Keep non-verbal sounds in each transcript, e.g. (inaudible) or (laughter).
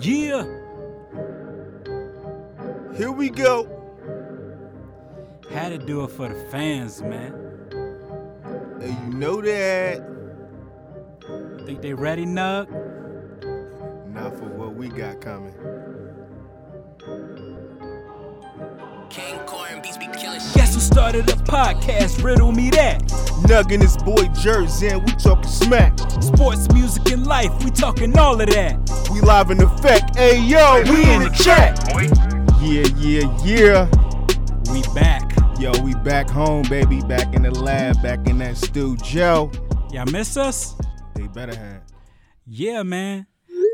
Yeah. Here we go. Had to do it for the fans, man. And you know that. Think they ready, Nug? Not for what we got coming. King Corn beats be killing shit. Guess who started the podcast? Riddle me that. Nuggin his boy Jersey and we talking smack. Sports, music, and life. We talking all of that. We live in effect. Hey yo, we in the chat. Yeah, yeah, yeah. We back. Yo, we back home, baby. Back in the lab, back in that studio. Y'all miss us? They better have. Yeah, man.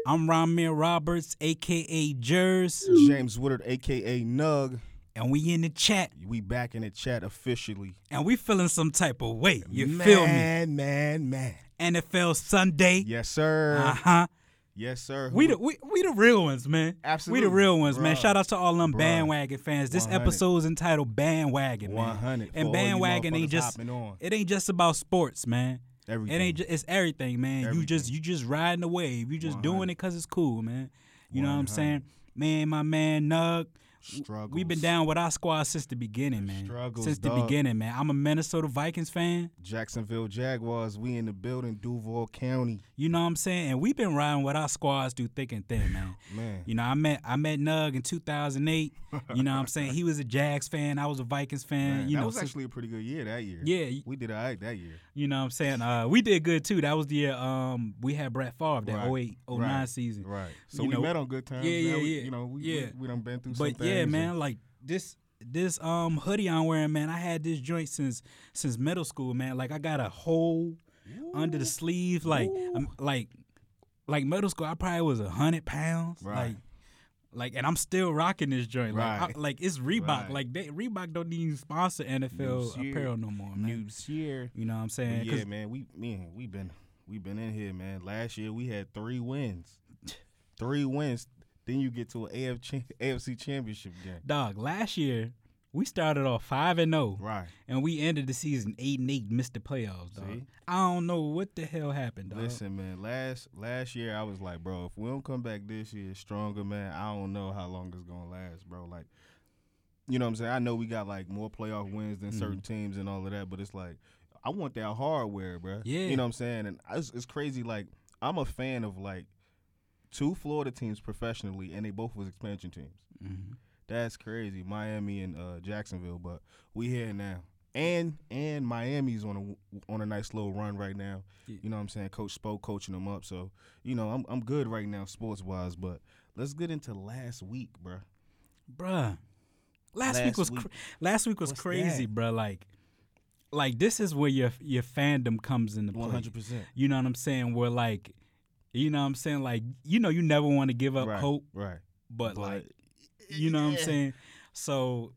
I'm Ramir Roberts, aka Jers, James Woodard, aka Nug. and we in the chat, We back in the chat officially. and we feeling some type of way. You feel me? Man, man, man. NFL Sunday. Yes, sir. Uh huh. Yes, sir. Who We the we, we the real ones, man. Absolutely. We the real ones, man. Shout out to all them Bruh. bandwagon fans. This 100. episode is entitled Bandwagon, man. 100 And bandwagon ain't just it ain't just about sports, man. Everything. It ain't just, it's everything, man. You just you just riding the wave. You just doing it cause it's cool, man. You know what I'm saying? Man, my man Nug. Struggles. We've been down with our squad since the beginning, man. Struggles, since the beginning, man. I'm a Minnesota Vikings fan. Jacksonville Jaguars. We in the building. Duval County. You know what I'm saying? And we've been riding with our squads through thick and thin, man. (laughs) Man. You know, I met I met Nug in 2008. You know what I'm saying? He was a Jags fan. I was a Vikings fan. Man, you that know, was actually a pretty good year that year. Yeah, We did all right that year. You know what I'm saying? Uh, we did good too. That was the year um, we had Brett Favre that Right, 08, 09 right, season. Right. So You we know, met on good times. yeah, yeah, Now we- yeah, You know, we, yeah. we, we done been through some But yeah, man, like this this um hoodie I'm wearing, man, I had this joint since since middle school, man. Like I got a hole under the sleeve, like um, like like middle school. I probably was a hundred pounds, Right. like. Like and I'm still rocking this joint. Like, I- Right. like it's Reebok. Right. Like they, Reebok don't even sponsor NFL year. apparel no more, man. New year. You know what I'm saying? yeah, man, we man, we been we been in here, man. Last year we had three wins. (laughs) Three wins. Then you get to an AF AFC championship game. Dog, last year we started off five and zero, Right. and we ended the season eight and eight, missed the playoffs. Dog. See? I don't know what the hell happened, dog. Listen, man. Last last year I was like, bro, if we don't come back this year stronger, man, I don't know how long it's gonna last, bro. Like, you know what I'm saying? I know we got like more playoff wins than certain Mm-hmm. teams and all of that, but it's like I want that hardware, bro. Yeah. You know what I'm saying? And it's, it's crazy. Like, I'm a fan of like two Florida teams professionally, and they both was expansion teams. Mhm. That's crazy. Miami and uh, Jacksonville, but we here now. And and Miami's on a on a nice little run right now. Yeah. You know what I'm saying? Coach spoke coaching them up. So, you know, I'm I'm good right now sports wise, but let's get into last week, bruh. bruh. Last, week was week. cr- last week was What's crazy, that? bruh. Like, like this is where your your fandom comes into play. 100%. You know what I'm saying? Where like, you know what I'm saying? Like, you know, you never want to give up Right. hope, Right. but, But, like, (laughs) you know what I'm saying? So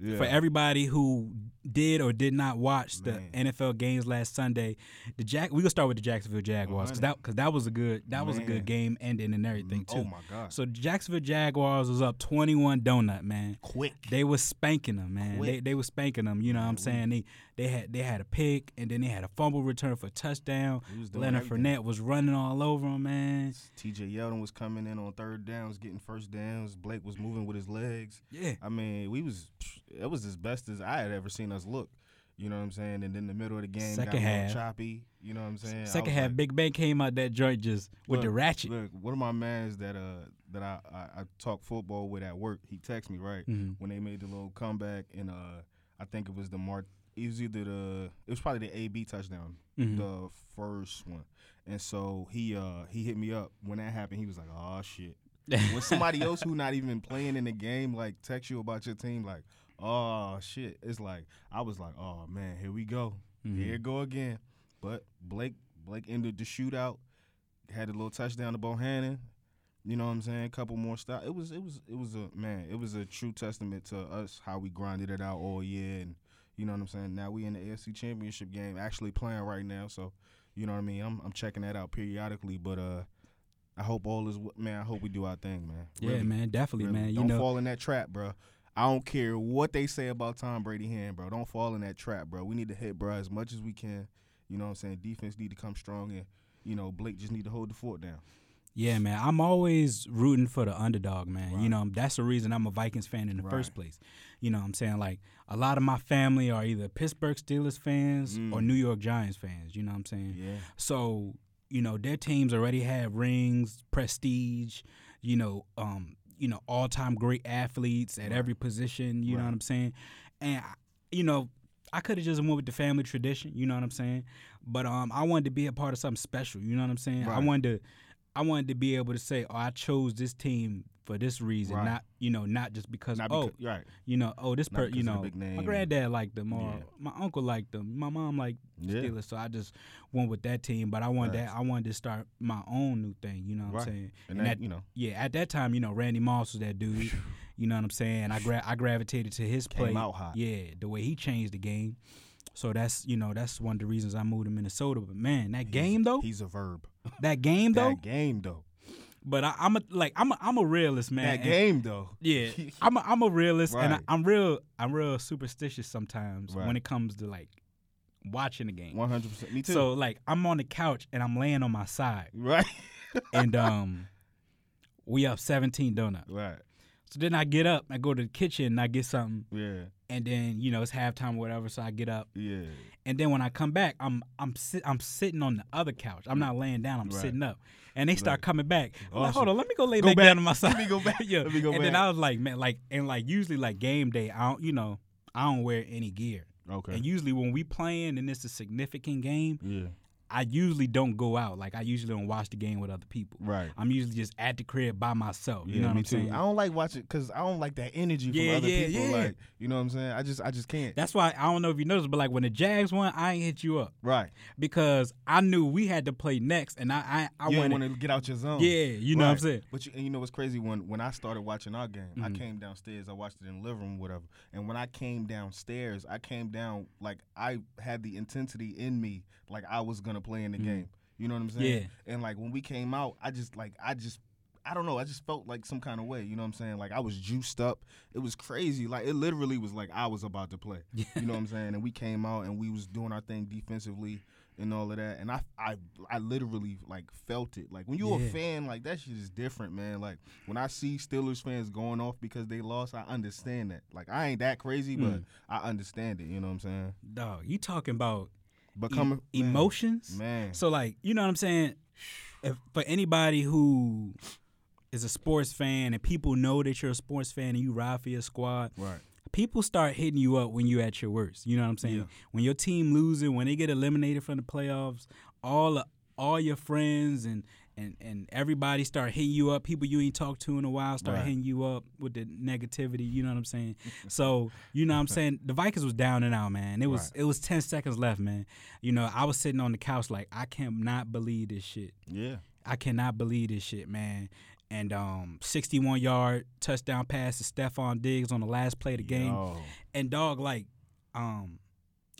Yeah. for everybody who did or did not watch the NFL games last Sunday, the Jack we gonna start with the Jacksonville Jaguars because that because that was a good that was a good game ending and everything mm, too. Oh my god. So Jacksonville Jaguars was up 21 donut, man. quick. They was spanking them, man. They Quick. they was spanking them. You know what I'm saying? They they had they had a pick and then they had a fumble return for a touchdown. We was doing Leonard everything. Fournette was running all over him, man. TJ Yeldon was coming in on third downs, getting first downs. Blake was moving with his legs. Yeah. I mean, we was it was as best as I had ever seen us look. You know what I'm saying? And then the middle of the game Second got a little half. choppy. You know what I'm saying? Second half, like, Big Ben came out that joint just with the ratchet. Look, one of my mans that uh that I, I, I talk football with at work, he texted me right Mhm. when they made the little comeback and uh I think it was the Mart it was either the it was probably the A B touchdown, Mhm. the first one. And so he uh he hit me up when that happened. He was like, "Oh shit." (laughs) when somebody else who not even playing in the game like text you about your team like, "Oh shit." It's like I was like, "Oh man, here we go. Mm-hmm. Here go again." But Blake Blake ended the shootout had a little touchdown to Bohanon. You know what I'm saying? A couple more stops. It was it was it was a man. It was a true testament to us how we grinded it out all year, and you know what I'm saying. Now we in the AFC Championship game, actually playing right now. So you know what I mean. I'm I'm checking that out periodically, but uh, I hope all is man. I hope we do our thing, man. Yeah, man, definitely, really. man. You Don't know, fall in that trap, bro. I don't care what they say about Tom Brady hand, bro. Don't fall in that trap, bro. We need to hit, bro, as much as we can. You know what I'm saying? Defense need to come strong, and you know Blake just need to hold the fort down. Yeah, man. I'm always rooting for the underdog, man. Right. You know, that's the reason I'm a Vikings fan in the first place. You know what I'm saying? Like a lot of my family are either Pittsburgh Steelers fans or Mm. New York Giants fans, you know what I'm saying? Yeah. So, you know, their teams already have rings, prestige, you know, um, you know, all-time great athletes at every position, you know what I'm saying? And you know, I could have just went with the family tradition, you know what I'm saying? But um I wanted to be a part of something special, you know what I'm saying? I wanted to I wanted to be able to say, "Oh, I chose this team for this reason, Right. not, you know, not just because Not oh, right. you know, oh, this Not per, because you know, my granddad liked them, or Yeah. my uncle liked them, my mom liked Yeah. Steelers, so I just went with that team. But I wanted Right. that, I wanted to start my own new thing. You know what Right. I'm saying? And, And that, you know, Yeah, at that time, you know, Randy Moss was that dude. you know what I'm saying? I gra- I gravitated to his Came play. out hot. Yeah, the way he changed the game. So that's you know that's one of the reasons I moved to Minnesota. But man, that he's- game though, He's a verb. that game though. That game though. But I, I'm a like I'm a, I'm a realist, man. that and- game though. yeah, (laughs) I'm a, I'm a realist, and I, I'm real I'm real superstitious sometimes Right. when it comes to like watching the game. One hundred percent. Me too. So like I'm on the couch and I'm laying on my side, right. (laughs) and um, we up 17 donut. right. So then I get up, I go to the kitchen, and I get something, Yeah. And then you know it's halftime or whatever. So I get up, Yeah. and then when I come back, I'm I'm sit, I'm sitting on the other couch. I'm not laying down. I'm Right. sitting up, and they start Right. coming back. Like, hold on, let me go lay Go back, back. down on my side. Let me go back. (laughs) yeah. Let me go and then. I was like, man, like and like usually like game day, I don't, you know, I don't wear any gear. Okay. And usually when we playing and it's a significant game, yeah. I usually don't go out. Like I usually don't watch the game with other people. Right. I'm usually just at the crib by myself. Yeah, you know what I'm too. saying? I don't like watching because I don't like that energy from other yeah, people. yeah. Like, you know what I'm saying? I just, I just can't. That's why I don't know if you noticed, but like when the Jags won, I ain't hit you up right. because I knew we had to play next, and I I, I you wanted, want to get out your zone. yeah, you know what I'm saying. But you, and you know what's crazy? When when I started watching our game, I Mhm. came downstairs. I watched it in the living room, whatever. And when I came downstairs, I came down like I had the intensity in me, like I was gonna play in the Mhm. game. You know what I'm saying? Yeah. And like when we came out, I just like I just. I don't know. I just felt like some kind of way. You know what I'm saying? Like I was juiced up. It was crazy. Like it literally was like I was about to play. (laughs) You know what I'm saying? And we came out and we was doing our thing defensively and all of that. And I I I literally like felt it. Like when you're Yeah. a fan, like that shit is different, man. Like when I see Steelers fans going off because they lost, I understand that. Like I ain't that crazy, but Mm. I understand it. You know what I'm saying? Dog, you talking about But e- emotions? man. So like, you know what I'm saying? If for anybody who is a sports fan and people know that you're a sports fan and you ride for your squad, right. people start hitting you up when you're at your worst. You know what I'm saying? Yeah. When your team losing, when they get eliminated from the playoffs, all all your friends and and and everybody start hitting you up. People you ain't talked to in a while start Right. hitting you up with the negativity. You know what I'm saying? so you know what I'm saying. The Vikings was down and out, man. It was Right. it was ten seconds left, man. You know I was sitting on the couch like I cannot believe this shit. Yeah. I cannot believe this shit, man. And um, 61 yard touchdown pass to Stefon Diggs on the last play of the game. Yo. And dog, like, um,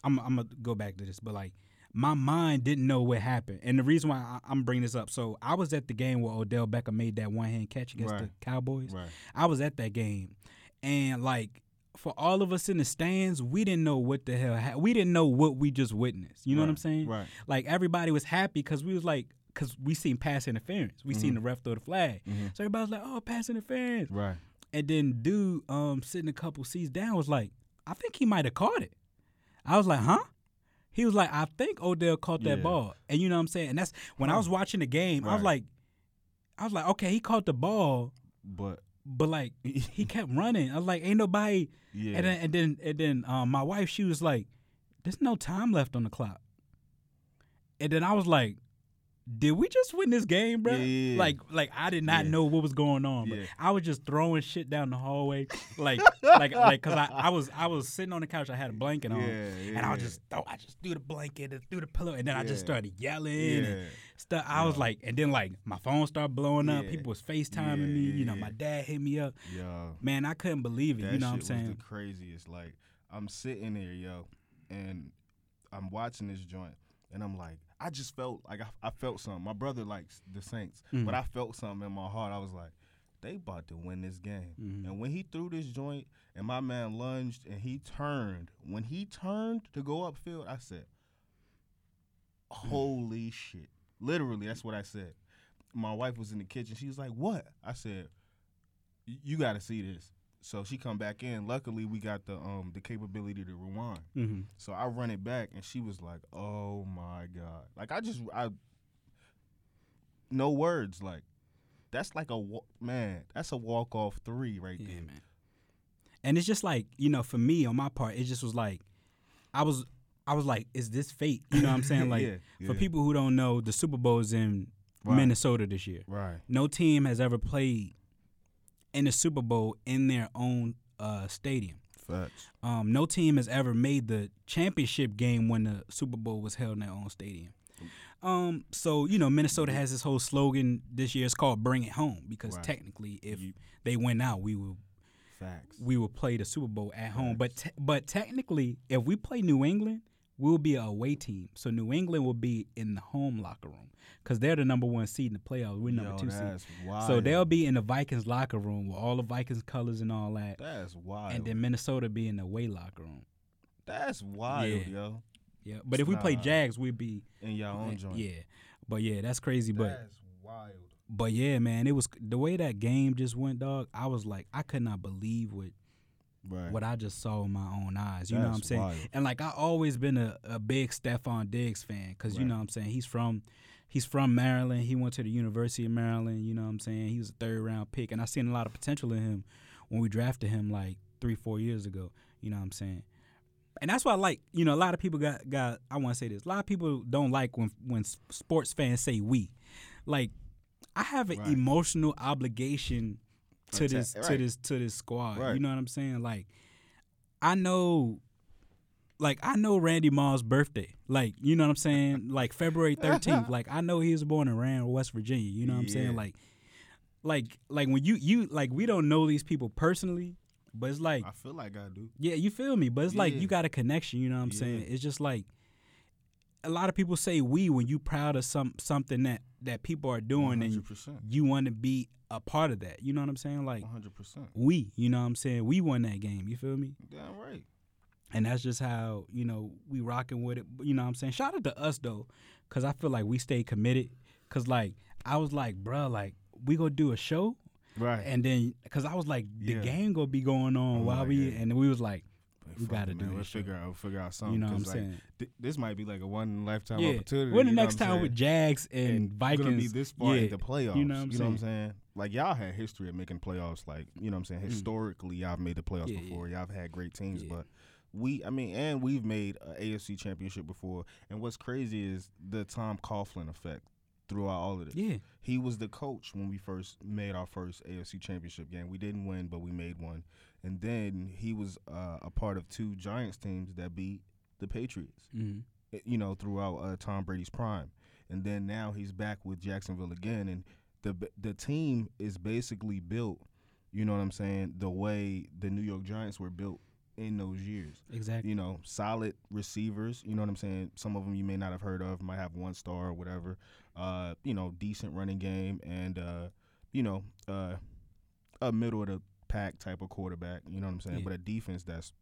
I'm I'm gonna go back to this, but like, my mind didn't know what happened, and the reason why I, I'm bringing this up, so I was at the game where Odell Beckham made that one hand catch against the Cowboys. Right. I was at that game, and like. For all of us in the stands, we didn't know what the hell. Ha- we didn't know what we just witnessed. You know what I'm saying? Right. Like everybody was happy because we was like, because we seen pass interference. We seen the ref throw the flag. Mhm. So everybody was like, oh, pass interference. Right. And then dude um sitting a couple seats down was like, I think he might have caught it. I was like, huh? He was like, I think Odell caught that Yeah. ball. And you know what I'm saying? And that's when I was watching the game, I was like, I was like, okay, he caught the ball, But but like (laughs) he kept running. I was like, ain't nobody yeah. and then and then and then um, my wife, she was like, There's no time left on the clock. And then I was like, did we just win this game, bro? Yeah. Like, like I did not Yeah. know what was going on, but Yeah. I was just throwing shit down the hallway, like, (laughs) like, like, cause I, I was, I was sitting on the couch, I had a blanket on, and I was just, throw, I just threw the blanket and threw the pillow, and then I just started yelling and stuff. I was like, and then like my phone started blowing up, people was FaceTiming me, you know, my dad hit me up, Yo. man, I couldn't believe it, That you know what I'm saying? was the craziest. Like I'm sitting there, yo, and I'm watching this joint, and I'm like, I just felt like I, I felt something. My brother likes the Saints, Mhm. but I felt something in my heart. I was like, they about to win this game. Mhm. And when he threw this joint, and my man lunged, and he turned. When he turned to go upfield, I said, Mm. "Holy shit!" Literally, that's what I said. my wife was in the kitchen. She was like, "What?" I said, "You got to see this." So she come back in. Luckily, we got the um the capability to rewind. Mm-hmm. So I run it back, and she was like, "Oh my god!" Like I just I no words. Like that's like a man. That's a walk off three right Yeah, there. man. And it's just like you know, for me on my part, it just was like, I was, I was like, is this fate? You know what I'm (laughs) saying? Like Yeah, for people who don't know, the Super Bowl is in Right. Minnesota this year. Right. No team has ever played in the Super Bowl in their own uh, stadium. Facts. Um, no team has ever made the championship game when the Super Bowl was held in their own stadium. Um, so you know, Minnesota has this whole slogan this year. It's called "Bring It Home" because Right. technically, if You- they win out, we will Facts. we will play the Super Bowl at home. But te- but technically, if we play New England, we'll be a away team. So New England will be in the home locker room because they're the number one seed in the playoffs. We're number Yo, two seed. wild. So they'll be in the Vikings locker room with all the Vikings colors and all that. That's wild. And then Minnesota be in the away locker room. that's wild, Yeah. yo. Yeah. But if we play. Jags, we'd be In your own joint. Yeah. But yeah, that's crazy. But that's wild. but yeah, man, it was the way that game just went, dog. I was like, I could not believe what Right. what I just saw with my own eyes. You know what I'm saying? wild. And like I always been a, a big Stefon Diggs fan because you know what I'm saying he's from he's from Maryland. He went to the University of Maryland. You know what I'm saying? He was a third round pick, and I seen a lot of potential in him when we drafted him like three four years ago. You know what I'm saying? And that's why I like, you know, a lot of people got got. I want to say this. A lot of people don't like when when sports fans say "we." Like, I have an Right. emotional obligation to this to this to this squad. You know what I'm saying? Like, I know, like I know Randy Moss' birthday. Like, you know what I'm saying? (laughs) like February 13th. (laughs) like I know he was born in Rand, West Virginia. You know what I'm saying? Like, like like when you you like we don't know these people personally, but it's like I feel like I do. yeah, you feel me? But it's like you got a connection, you know what I'm saying? It's just like a lot of people say we when you proud of some something that that people are doing and 100%. you want to be a part of that. You know what I'm saying? Like 100%. we, you know what I'm saying? We won that game, you feel me? Damn right. And that's just how, you know, we rocking with it. You know what I'm saying? Shout out to us though, cuz I feel like we stayed committed cuz like I was like, bruh, like we going to do a show Right. and then cuz I was like the Yeah. game going to be going on I'm while we and we was Like, we gotta it, do man. We'll shit. figure out figure out something. you know what I'm like, saying? th- this might be like a one lifetime Yeah. opportunity. When the next time with Jags and, And Vikings gonna be this far yeah, in the playoffs. You know what I'm saying? Mm. saying? Like y'all had history of making playoffs. Like you know what I'm saying. Historically, y'all made the playoffs Yeah, before. Y'all have had great teams, but we, I mean, and we've made a AFC championship before. And what's crazy is the Tom Coughlin effect throughout all of this. Yeah. He was the coach when we first made our first AFC championship game. We didn't win, but we made one. And then he was uh, a part of two Giants teams that beat the Patriots Mhm. eh, you know, throughout uh, Tom Brady's prime. And then now he's back with Jacksonville again, and the the team is basically built. You know what I'm saying? The way the New York Giants were built in those years. Exactly. You know, solid receivers. You know what I'm saying? Some of them you may not have heard of, might have one star or whatever. Uh, you know, decent running game, and uh, you know, uh, a middle of the pack type of quarterback. You know what I'm saying? Yeah. But a defense that's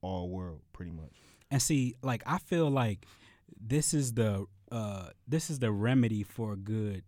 all world pretty much. And see, like I feel like this is the uh this is the remedy for a good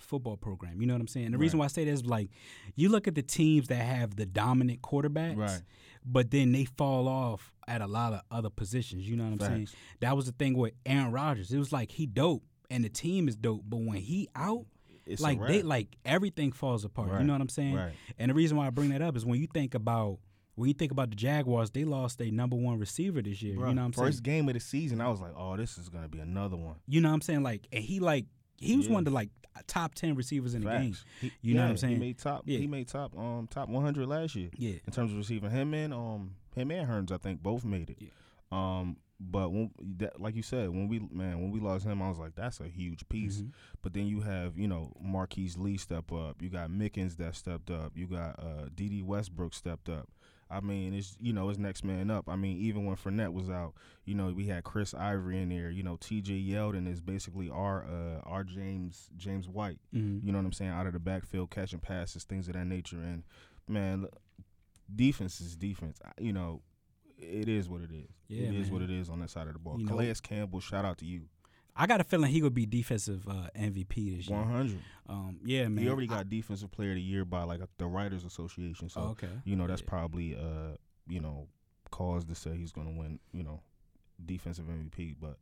football program. You know what I'm saying? The reason why I say this is like you look at the teams that have the dominant quarterbacks, Right. but then they fall off at a lot of other positions. You know what I'm saying? That was the thing with Aaron Rodgers. It was like he dope and the team is dope, but when he out, It's like they like everything falls apart. You know what I'm saying? Right. And the reason why I bring that up is when you think about when you think about the Jaguars, they lost their number one receiver this year. You know what I'm saying? first game of the season, I was like, "Oh, this is gonna be another one." You know what I'm saying? Like, and he like he was Yeah. one of the like top ten receivers in the game. He- You know what I'm saying? He made top. Yeah. He made top. Um, top 100 last year Yeah, in terms of receiving. Him and um, him and Hurns, I think both made it. Yeah. Um, but when that, like you said, when we man, when we lost him, I was like, that's a huge piece. Mhm. But then you have you know Marquise Lee step up. You got Mickens that stepped up. You got uh Dede Westbrook stepped up. I mean, it's you know it's next man up. I mean, even when Fournette was out, you know we had Chris Ivory in there. You know T.J. Yeldon is basically our uh our James James White. Mhm. You know what I'm saying? Out of the backfield, catching passes, things of that nature. And man, defense is defense. You know, it is what it is. Yeah, it is man. what it is on that side of the ball. You know- Campbell, shout out to you. I got a feeling he would be defensive uh, MVP this year. One hundred. Um, yeah, man. He already I- got defensive player of the year by like the Writers Association. So Oh, okay. you know that's Yeah. probably uh you know cause to say he's gonna win. You know, defensive MVP. But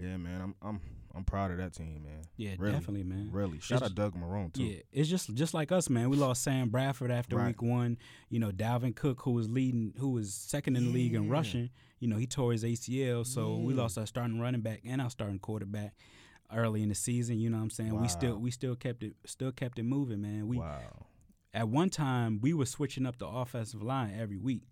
yeah, man, I'm I'm I'm proud of that team, man. Yeah, Really. definitely, man. Really, shout out Doug Marrone too. Yeah, it's just just like us, man. We lost Sam Bradford after Right. week one. You know, Dalvin Cook, who was leading, who was second in the league in rushing. You know, he tore his ACL, so we lost our starting running back and our starting quarterback early in the season. You know what I'm saying? We still we still kept it still kept it moving, man. We wow. at one time we were switching up the offensive line every week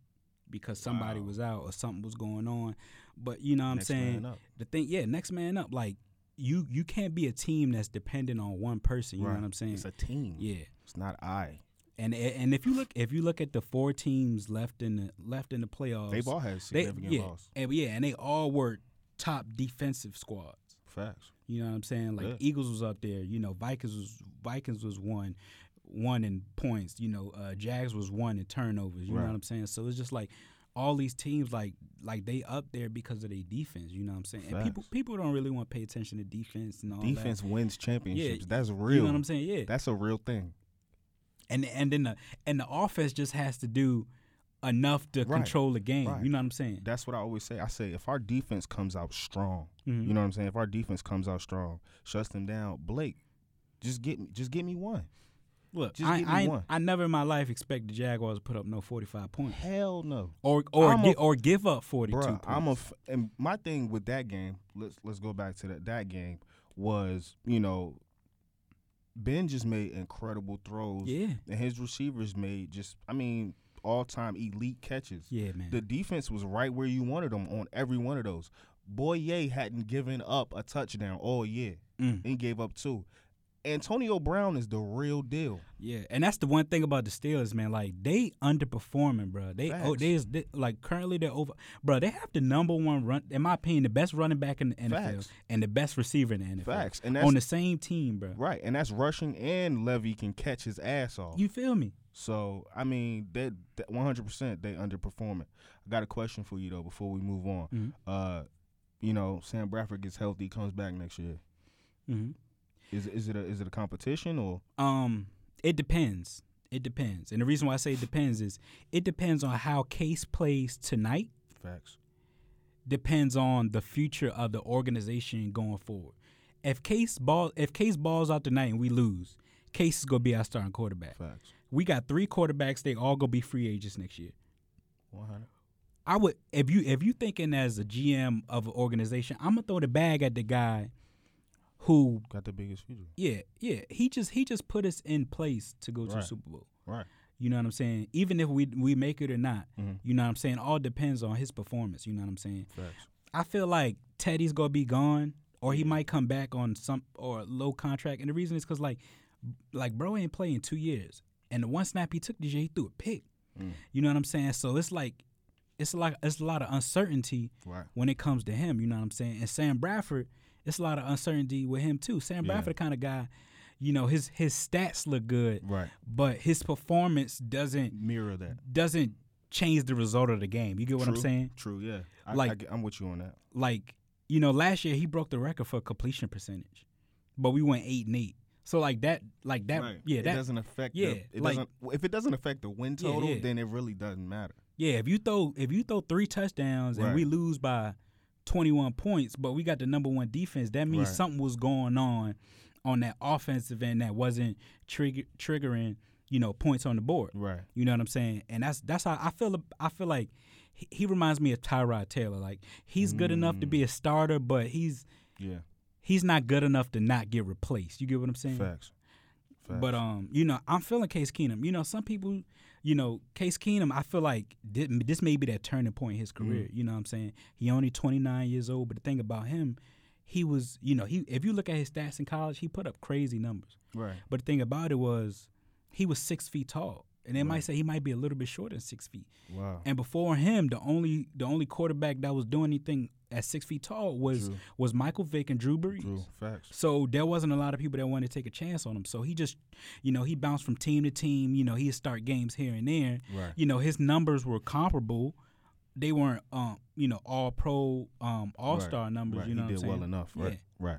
because somebody Wow. was out or something was going on. But you know what I'm saying? The thing, yeah, next man up. Like you you can't be a team that's dependent on one person. You know what I'm saying? It's a team. yeah. It's not I. And and if you look if you look at the four teams left in the left in the playoffs, They've all had they significant yeah, loss. and yeah, and they all were top defensive squads. Facts. You know what I'm saying? Like Yeah. Eagles was up there. You know, Vikings was Vikings was one, one in points. You know, uh, Jags was one in turnovers. You know what I'm saying? So it's just like all these teams like like they up there because of their defense. You know what I'm saying? And people people don't really want to pay attention to defense and all that. Defense wins championships. Yeah, That's real. You know what I'm saying? Yeah. That's a real thing. and and then the and the offense just has to do enough to Right. control the game. Right. You know what I'm saying? That's what I always say. I say if our defense comes out strong, Mhm. you know what I'm saying. If our defense comes out strong, shuts them down, Blake, just get me, just get me one. Look, Just I give me I, one. I never in my life expect the Jaguars to put up no 45 points Hell no, or or gi- or give up 42 bro. points. I'm a f- and my thing with that game. Let's let's go back to that. That game was you know, Ben just made incredible throws. yeah, and his receivers made just I mean all time elite catches. yeah, man. The defense was right where you wanted them on every one of those. Bouye hadn't given up a touchdown all year. Mm. He gave up two. Antonio Brown is the real deal. Yeah, and that's the one thing about the Steelers, man. Like they underperforming, bro. They oh, they is they, like currently they're over, bro. They have the number one run, in my opinion, the best running back in the NFL Facts. and the best receiver in the NFL. Facts. And on the same team, bro. right. And that's rushing and Levy can catch his ass off. You feel me? so I mean they one hundred percent they underperforming. I got a question for you though before we move on. Mhm. Uh you know, Sam Bradford gets healthy, comes back next year. hmm Is is it a is it a competition or Um, it depends. It depends, and the reason why I say it depends is it depends on how Case plays tonight. facts? Depends on the future of the organization going forward. If Case ball, if Case balls out tonight and we lose, Case is gonna be our starting quarterback. Facts. We got three quarterbacks. They all gonna be free agents next year. One hundred. I would if you if you thinking as a GM of an organization, I'm gonna throw the bag at the guy who Got the biggest future. yeah yeah he just he just put us in place to go to the Super Bowl. Right. You know what I'm saying? Even if we we make it or not, Mhm. you know what I'm saying. All depends on his performance. You know what I'm saying. Facts. I feel like Teddy's gonna be gone, or he might come back on some or low contract. And the reason is because like like bro ain't playing two years, and the one snap he took DJ he threw a pick. Mm. You know what I'm saying? So it's like it's like it's a lot of uncertainty Right. when it comes to him. You know what I'm saying? And Sam Bradford, it's a lot of uncertainty with him too. Sam Yeah. Bradford, the kind of guy, you know, his his stats look good, Right. but his performance doesn't Mirror that. doesn't change the result of the game. You get what I'm saying? True. Yeah. I, Like- I, am with you on that. Like, you know, last year he broke the record for completion percentage, but we went eight and eight. So like that, like that, right. yeah, it that, doesn't affect. yeah, The, it like- doesn't. If it doesn't affect the win Yeah, total, yeah. then it really doesn't matter. yeah. If you throw if you throw three touchdowns and Right. we lose by 21 points, but we got the number one defense, that means Right. something was going on on that offensive end that wasn't trigger, triggering, you know, points on the board. Right. You know what I'm saying? And that's that's how I feel. I feel like he, he reminds me of Tyrod Taylor. Like he's good enough to Mm. be a starter, but he's Yeah. he's not good enough to not get replaced. You get what I'm saying? Facts. Facts. But um, you know, I'm feeling Case Keenum. You know, some people, you know, Case Keenum. I feel like this may be that turning point in his career. Mm-hmm. You know what I'm saying? He only 29 years old, but the thing about him, he was, you know, he if you look at his stats in college, he put up crazy numbers. right. But the thing about it was, he was six feet tall, and they might say he might be a little bit shorter than six feet. Wow. And before him, the only the only quarterback that was doing anything at six feet tall was True. was Michael Vick and Drew Brees. True. Facts. So there wasn't a lot of people that wanted to take a chance on him. So he just, you know, he bounced from team to team. You know, he'd start games here and there. Right. You know, his numbers were comparable. They weren't, um, you know, all pro, um, all star Right. numbers. Right. You know, he what did I'm well enough. Right. Right.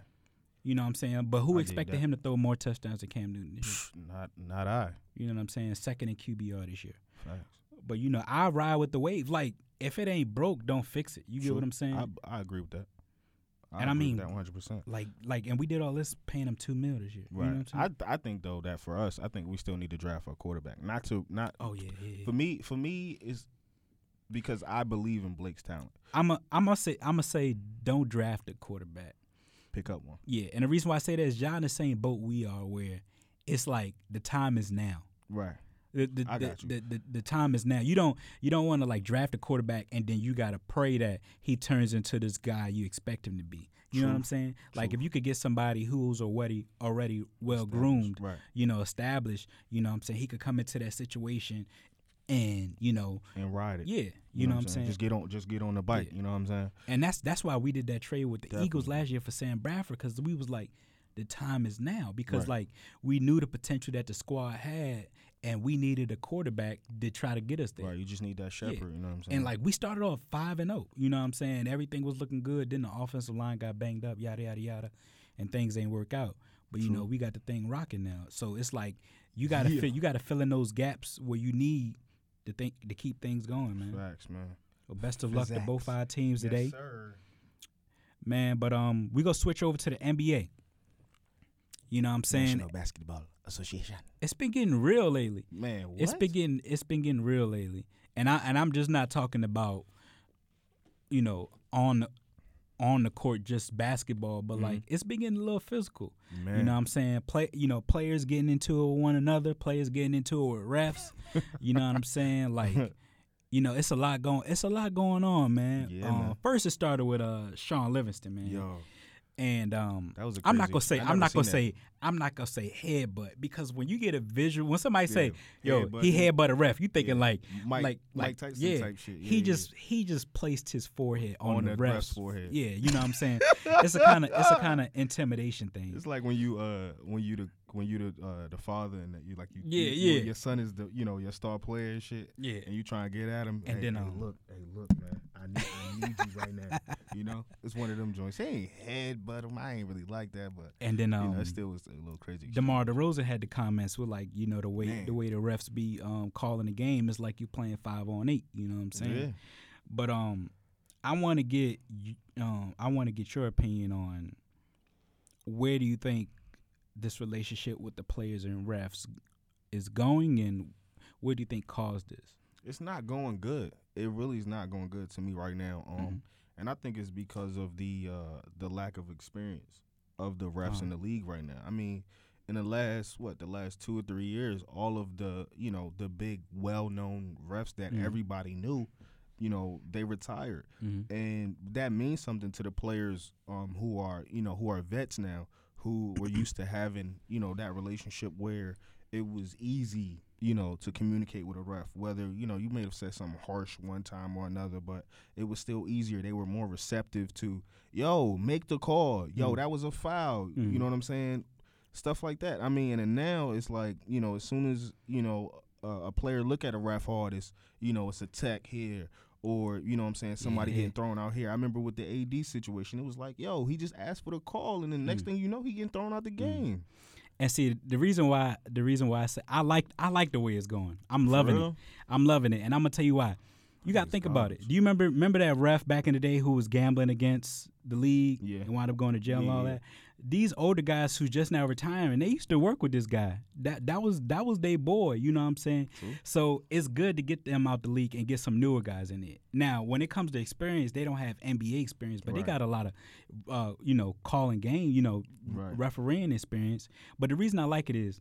You know what I'm saying? But who I expected him to throw more touchdowns than Cam Newton this year? Not not I. You know what I'm saying? Second in QBR this year. Facts. But you know, I ride with the wave. Like if it ain't broke, don't fix it. You get what I'm saying? I, I agree with that. And I mean- that 100. percent like like, and we did all this paying him two mil this year. Right. You know what I'm saying? I I think though that for us, I think we still need to draft a quarterback. Not to not oh yeah, yeah. yeah. for me. For me is because I believe in Blake's talent. I'm a, I'm gonna say I'm gonna say don't draft a quarterback. Pick up one. Yeah, and the reason why I say that is John the same boat we are, where it's like the time is now. Right. The the, I the, got you. the, the, the time is now. You don't you don't want to like draft a quarterback and then you gotta pray that he turns into this guy you expect him to be. You know what I'm saying? Like if you could get somebody who's already already well groomed, Right. you know, established, you know what I'm saying, he could come into that situation and, you know, And ride it. yeah, you, know, what I'm saying? Just get on. Just get on the bike. Yeah. You know what I'm saying? And that's that's why we did that trade with the Eagles last year for Sam Bradford because we was like, the time is now because Right. like we knew the potential that the squad had, and we needed a quarterback to try to get us there. Right. You just need that shepherd. You know what I'm saying? And like we started off five and zero, you know what I'm saying? Everything was looking good. Then the offensive line got banged up, yada yada yada, and things ain't work out. But you know we got the thing rocking now, so it's like you gotta (laughs) Yeah. fit, you gotta fill in those gaps where you need to think to keep things going, man. facts, man. Well, best of luck to both our teams today sir. man. But um, we gonna switch over to the NBA. You know what I'm saying? National Basketball Association. It's been getting real lately. Man, what? It's been getting it's been getting real lately. And I and I'm just not talking about, you know, on the on the court just basketball, but like it's been getting a little physical. Man. You know what I'm saying? Play you know, players getting into it with one another, players getting into it with refs. (laughs) you know what I'm saying? Like you know, it's a lot going it's a lot going on, man. Yeah, um, man. first it started with uh Shaun Livingston, man. Yo, And um, That was a I'm not gonna say I'm not gonna seen say I'm not gonna say headbutt because when you get a visual, when somebody say, "Yo, headbutt, he yeah. headbutt a ref," you thinking Yeah. like Mike- like Mike like Tyson yeah, type shit. Yeah, he yeah, just he just placed his forehead on, On the ref's forehead. Yeah, you know what I'm saying. (laughs) it's a kind of it's a kind of intimidation thing. It's like when you uh when you the when you the uh the father and that you like you Yeah, you- yeah. your son is the you know your star player and shit Yeah. and you trying to get at him And hey, then, hey, um, look hey look man need, I need you right now you know it's one of them joints he ain't head but him I ain't really like that but And then you um, know it still was a little crazy shit. DeMar DeRozan had the comments with like you know the way Man. the way the refs be um calling the game is like you playing five on eight. You know what I'm saying? yeah But um, I want to get um, I want to get your opinion on where do you think this relationship with the players and refs is going, and what do you think caused this? it's not going good it really is not going good to me right now um Mm-hmm. and I think it's because of the uh the lack of experience of the refs in Uh-huh. the league right now I mean in the last what the last two or three years all of the you know the big well-known refs that Mhm. everybody knew you know they retired Mm-hmm. and that means something to the players um, who are you know who are vets now who were used to having you know that relationship where it was easy you know to communicate with a ref whether you know you may have said something harsh one time or another but it was still easier they were more receptive to yo make the call yo Mm. that was a foul Mm. you know what i'm saying stuff like that i mean and now it's like you know as soon as you know uh, a player look at a ref hard it's you know it's a tech here or you know what I'm saying somebody Yeah. getting thrown out here. I remember with the AD situation, it was like, yo, he just asked for the call, and the next Mm. thing you know, he getting thrown out the game. And see, the reason why the reason why I say I like I like the way it's going. I'm loving it. I'm loving it, and I'm gonna tell you why. You got to think about it. Do you remember remember that ref back in the day who was gambling against the league Yeah. and wound up going to jail and all that? These older guys who just now retiring, they used to work with this guy. That that was that was their boy. You know what I'm saying? True. So it's good to get them out the league and get some newer guys in it. Now, when it comes to experience, they don't have NBA experience, but they got a lot of, uh, you know, calling game, you know, Right. refereeing experience. But the reason I like it is,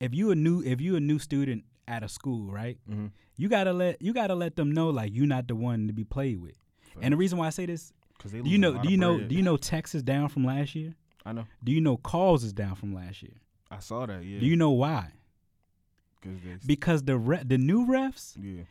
if you a new if you a new student at a school, right? Mhm. You gotta let you gotta let them know like you're not the one to be played with. And the reason why I say this, they do lose you know? Do you know? bread. Do you know Texas down from last year? I know. Do you know calls is down from last year? I saw that. Yeah. Do you know why? Because the re- the new refs yeah.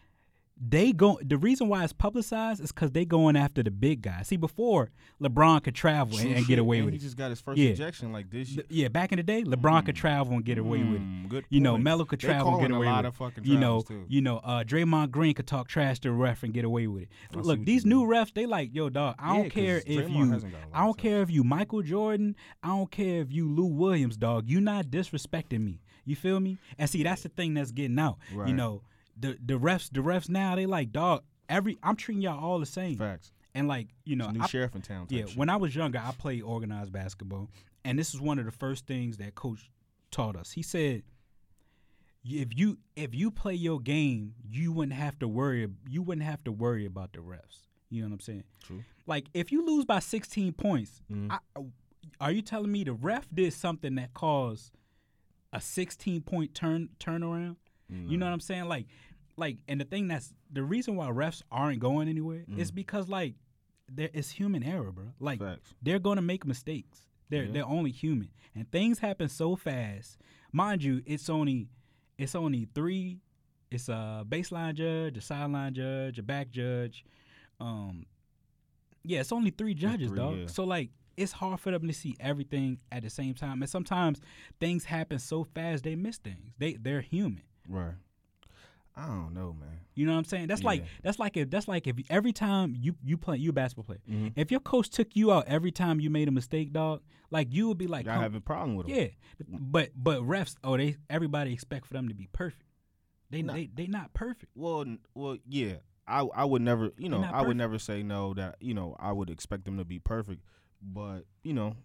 They go. The reason why it's publicized is because they going after the big guy. See, before LeBron could travel and, and get away And with he it. He just got his first Yeah. injection like this. Th- Yeah, back in the day, LeBron could travel and get away with it. Mm, good You know, point. Melo could travel and get away lot with of it. fucking you know, too. you know, uh, Draymond Green could talk trash to a ref and get away with it. I Look, these new mean. refs, they like, yo, dog. I Yeah, don't care if Draymond you, hasn't got a lot I don't care if you Michael Jordan. I don't care if you Lou Williams, dog. You not disrespecting me. You feel me? And see, that's the thing that's getting out. You know, the the refs, the refs now, they like, dog. Every I'm treating y'all all the same. Facts. And like, you know, new I- sheriff in town. Yeah, shit. when I was younger, I played organized basketball, and this is one of the first things that coach taught us. He said, "If you if you play your game, you wouldn't have to worry. You wouldn't have to worry about the refs. You know what I'm saying? True. Like if you lose by 16 points, Mhm. I, are you telling me the ref did something that caused a 16 point turn turnaround? You know what I'm saying? Like, like, and the thing that's the reason why refs aren't going anywhere is because like there is human error, bro. Like Facts. they're gonna make mistakes. They're Yeah. they're only human, and things happen so fast. Mind you, it's only it's only three. It's a baseline judge, a sideline judge, a back judge. Um, yeah, it's only three judges, three, dog. yeah. So like, it's hard for them to see everything at the same time, and sometimes things happen so fast they miss things. They they're human. Right. I don't know, man. You know what I'm saying? That's like that's like if that's like if every time you you play you a basketball player, Mhm. if your coach took you out every time you made a mistake, dog, like you would be like, Y'all have a problem with him. yeah, but but refs, oh they everybody expect for them to be perfect. They Nah. they they not perfect. Well, well, yeah. I I would never, you know, I would never say no that you know I would expect them to be perfect, but you know,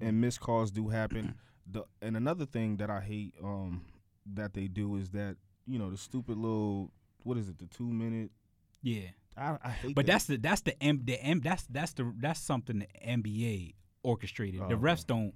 and missed calls do happen. The and another thing that I hate um that they do is that you know the stupid little what is it the two minute Yeah, I, I hate but that. that's the that's the M the M that's that's the that's something the NBA orchestrated. the Oh, refs don't.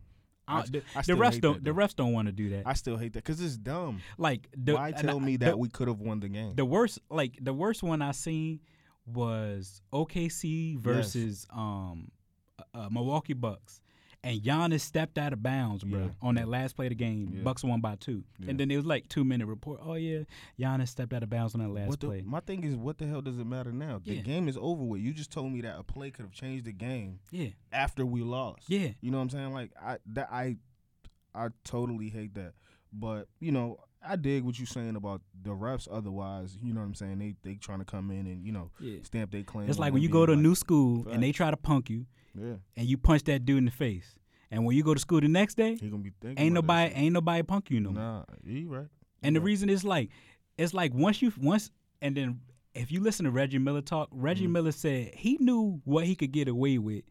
I- uh, the, I the refs don't. the refs don't want to do that. I still hate that because it's dumb. like the, Why tell me that the- we could have won the game? The worst, like the worst one I seen was OKC versus um uh, uh, Milwaukee Bucks, and Giannis stepped out of bounds, bro, Yeah. on that last play of the game. Yeah. Bucks won by two, Yeah. and then it was like two minute report. Oh yeah, Giannis stepped out of bounds on that last What the, play. my thing is, what the hell does it matter now? The game is over with. You just told me that a play could have changed the game Yeah, after we lost. yeah, You know what I'm saying? Like I that I I totally hate that. But, you know, I dig what you're saying about the refs otherwise, you know what I'm saying? They they trying to come in and, you know, yeah. stamp their claim. It's like when you go to a new school and they try to punk you, Yeah. and you punch that dude in the face, and when you go to school the next day, He gonna be thinking ain't nobody ain't nobody punk you no more. Nah, you right. And the reason is like, it's like once you once and then if you listen to Reggie Miller talk, Reggie Mm-hmm. Miller said he knew what he could get away with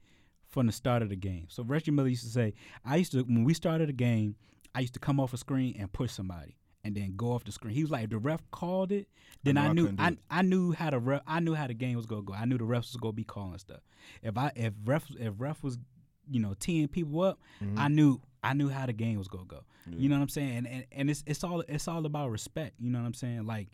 from the start of the game. So Reggie Miller used to say, I used to when we started a game, I used to come off a screen and push somebody and then go off the screen. He was like, if the ref called it, then I, I knew couldn't I. I knew how the ref I knew how the game was gonna go. I knew the refs was gonna be calling stuff. If I if ref if ref was you know teeing people up, Mm-hmm. I knew I knew how the game was gonna go. You know what I'm saying? And, and and it's it's all it's all about respect. You know what I'm saying? Like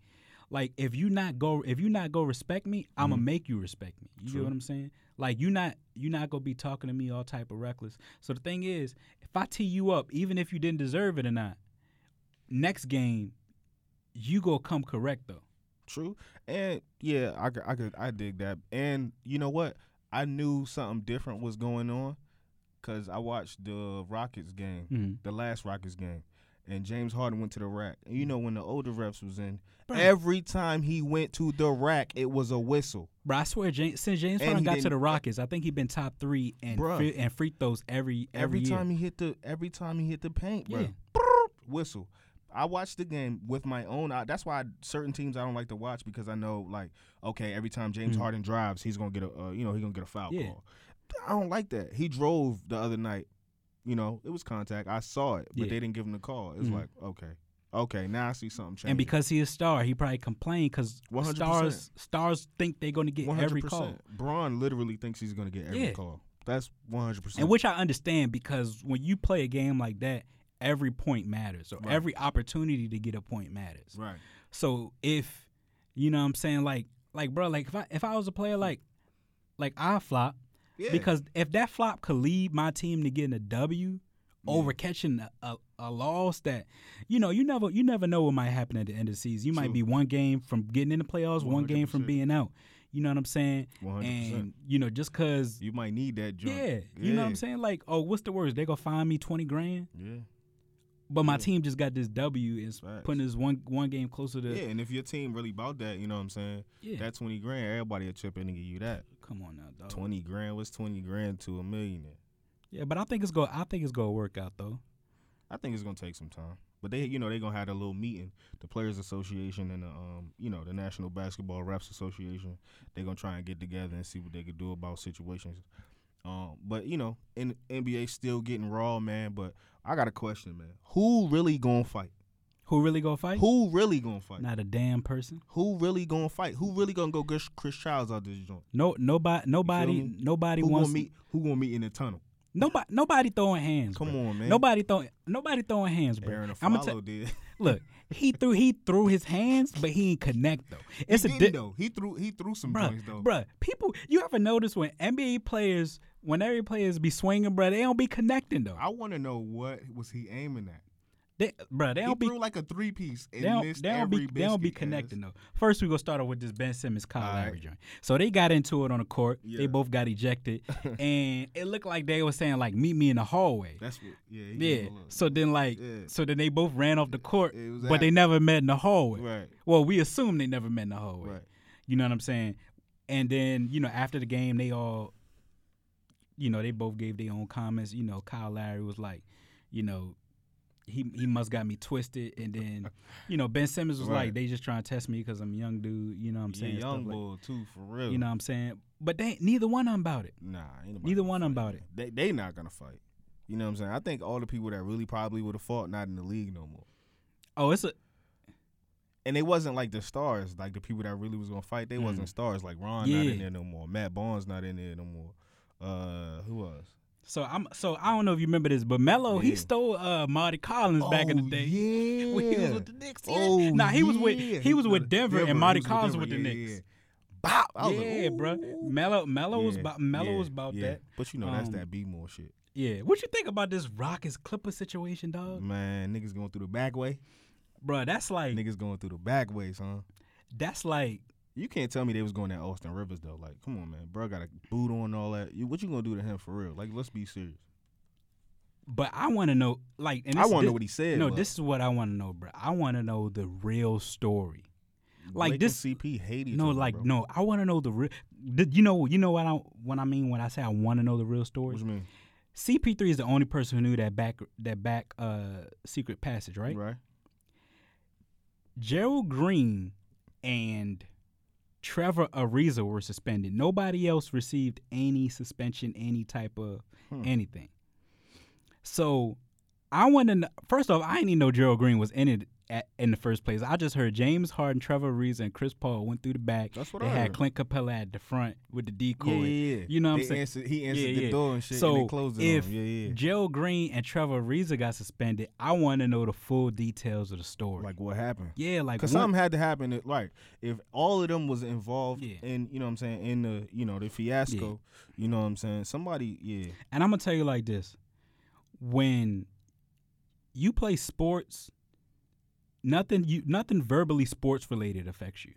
like if you not go if you not go respect me, I'm Mm-hmm. gonna make you respect me. You get what I'm saying? Like you not you not gonna be talking to me all type of reckless. So the thing is, if I tee you up, even if you didn't deserve it or not, next game you go come correct though. True. And yeah, I could, I could I dig that. And you know what? I knew something different was going on cuz I watched the Rockets game, Mhm. the last Rockets game. And James Harden went to the rack. And you know when the older refs was in, Bro. every time he went to the rack, it was a whistle. Bro, I swear, James, since James Harden got to the Rockets, I think he been top three and free, and free throws every every, Every, time he hit the every time he hit the paint, bro. Yeah. Whistle. I watched the game with my own eye. That's why certain teams I don't like to watch because I know like okay, every time James Harden drives, he's gonna get a uh, you know he's gonna get a foul Mm-hmm. Yeah. call. I don't like that. He drove the other night. You know, it was contact. I saw it, but Yeah. they didn't give him the call. It's Mhm. like okay, okay, now I see something change. And because he a star, he probably complained because stars stars think they're going to get every call. Bron literally thinks he's gonna get every Yeah. call. That's one hundred percent. And which I understand because when you play a game like that, every point matters or Right. every opportunity to get a point matters. right. So if you know what I'm saying like like bro, like if I if I was a player like like I flop Yeah. because if that flop could lead my team to getting a W over catching a, a, a loss that, you know, you never you never know what might happen at the end of the season. You might True. be one game from getting in the playoffs, one game from being out. You know what I'm saying? 100%. And you know, just cause, You might need that joint. yeah, you know what I'm saying? Like, oh, what's the worst? They gonna find me twenty grand, Yeah. But my Yeah. team just got this W and Facts. putting this one one game closer to. Yeah, and if your team really bought that, you know what I'm saying? Yeah. That 20 grand, everybody will chip in and give you that. Come on now, dog. 20 grand, what's 20 grand to a millionaire? Yeah, but I think it's go. I think it's gonna work out though. I think it's gonna take some time, but they, you know, they're gonna have a little meeting, the Players Association and the, um, you know, the National Basketball Refs Association. They're gonna try and get together and see what they could do about situations. Um, but you know, in NBA still getting raw, man. But I got a question, man. Who really gonna fight? Who really gonna fight? Who really gonna fight? Not a damn person. Who really gonna fight? Who really gonna go get Chris Childs out this joint? No, nobody, nobody, nobody Who wants. gonna meet? Who gonna meet in the tunnel? Nobody, nobody throwing hands. Come bro. on, man. Nobody throwing, nobody throwing hands, bro. Aaron I'm gonna did. (laughs) look. He threw, he threw his hands, but he ain't connect though. It's he a didn't, di- though. He threw he threw some bruh, joints though. bruh. People, you ever notice when NBA players, when every players be swinging, bro, they don't be connecting though. I want to know what was he aiming at. They, bruh, they He don't be threw like a three piece and they don't, they don't be they don't be connecting though. First, we gonna start off with this Ben Simmons Kyle. Lowry joint. So they got into it on the court. They both got ejected, (laughs) and it looked like they were saying like, "Meet me in the hallway." That's what. Yeah. he Yeah. him a look. So then, like, Yeah. so then they both ran off the court, but they never met in the hallway. Right. Well, we assume they never met in the hallway. Right. You know what I'm saying? And then, you know, after the game, they all, you know, they both gave their own comments. You know, Kyle Lowry was like, you know, he he must got me twisted, and then, (laughs) you know, Ben Simmons was Right. like, they just trying to test me because I'm a young dude. You know what I'm saying? Stuff young like- bull too, for real. you know what I'm saying? But they neither one of them about it. Nah, Neither one of 'em fight, about it. They they not gonna fight. You know what I'm saying? I think all the people that really probably would have fought not in the league no more. Oh, it's a And they wasn't like the stars, like the people that really was gonna fight. They wasn't stars. Like Ron not Mm. Yeah. in there no more. Matt Barnes not in there no more. Uh, who else? so I'm so I don't know if you remember this, but Melo he stole uh Mardy Collins back in the Oh, day. (laughs) Yeah. When he was with the Knicks. Yeah. Oh, nah, he was with he was with Denver, Denver, and Mardy with Collins Denver, with the yeah, Knicks. yeah. Bow. I was yeah, like, bro. Melo Melo was Yeah, about Melo yeah, was about yeah. that. But you know that's Um, that B more shit. Yeah. What you think about this Rockets Clipper situation, dog? Man, niggas going through the back way. Bruh, that's like Niggas going through the back way, son. that's like You can't tell me they was going at Austin Rivers though. Like, come on, man, bro, got a boot on and all that. You, what you gonna do to him for real? Like, let's be serious. but I want to know like and I want to know what he said. No, this is what I want to know, bro. I want to know the real story. like Blake this- and CP hate each No, other, like bro. no, I want to know the real. You know, you know what I what I mean when I say I want to know the real story. What you mean? CP3 is the only person who knew that back that back uh secret passage, right? Right. Gerald Green and Trevor Ariza were suspended. Nobody else received any suspension, any type of Hmm. anything. So I want to. First off, I didn't even know Gerald Green was in it at, in the first place. I just heard James Harden, Trevor Ariza, and Chris Paul went through the back. That's what they I had heard. Clint Capela at the front with the decoy. Yeah, yeah, yeah. You know what I'm saying? Answered, he answered Yeah, the yeah. door and shit, so and they closed it if on. Yeah, yeah. Gerald Green and Trevor Ariza got suspended, I want to know the full details of the story. Like what happened? yeah, like Because something had to happen. It- Like if all of them was involved Yeah. in, you know what I'm saying, in the, you know, the fiasco, you know what I'm saying. Somebody, yeah, And I'm gonna tell you like this: when you play sports, nothing you nothing verbally sports related affects you.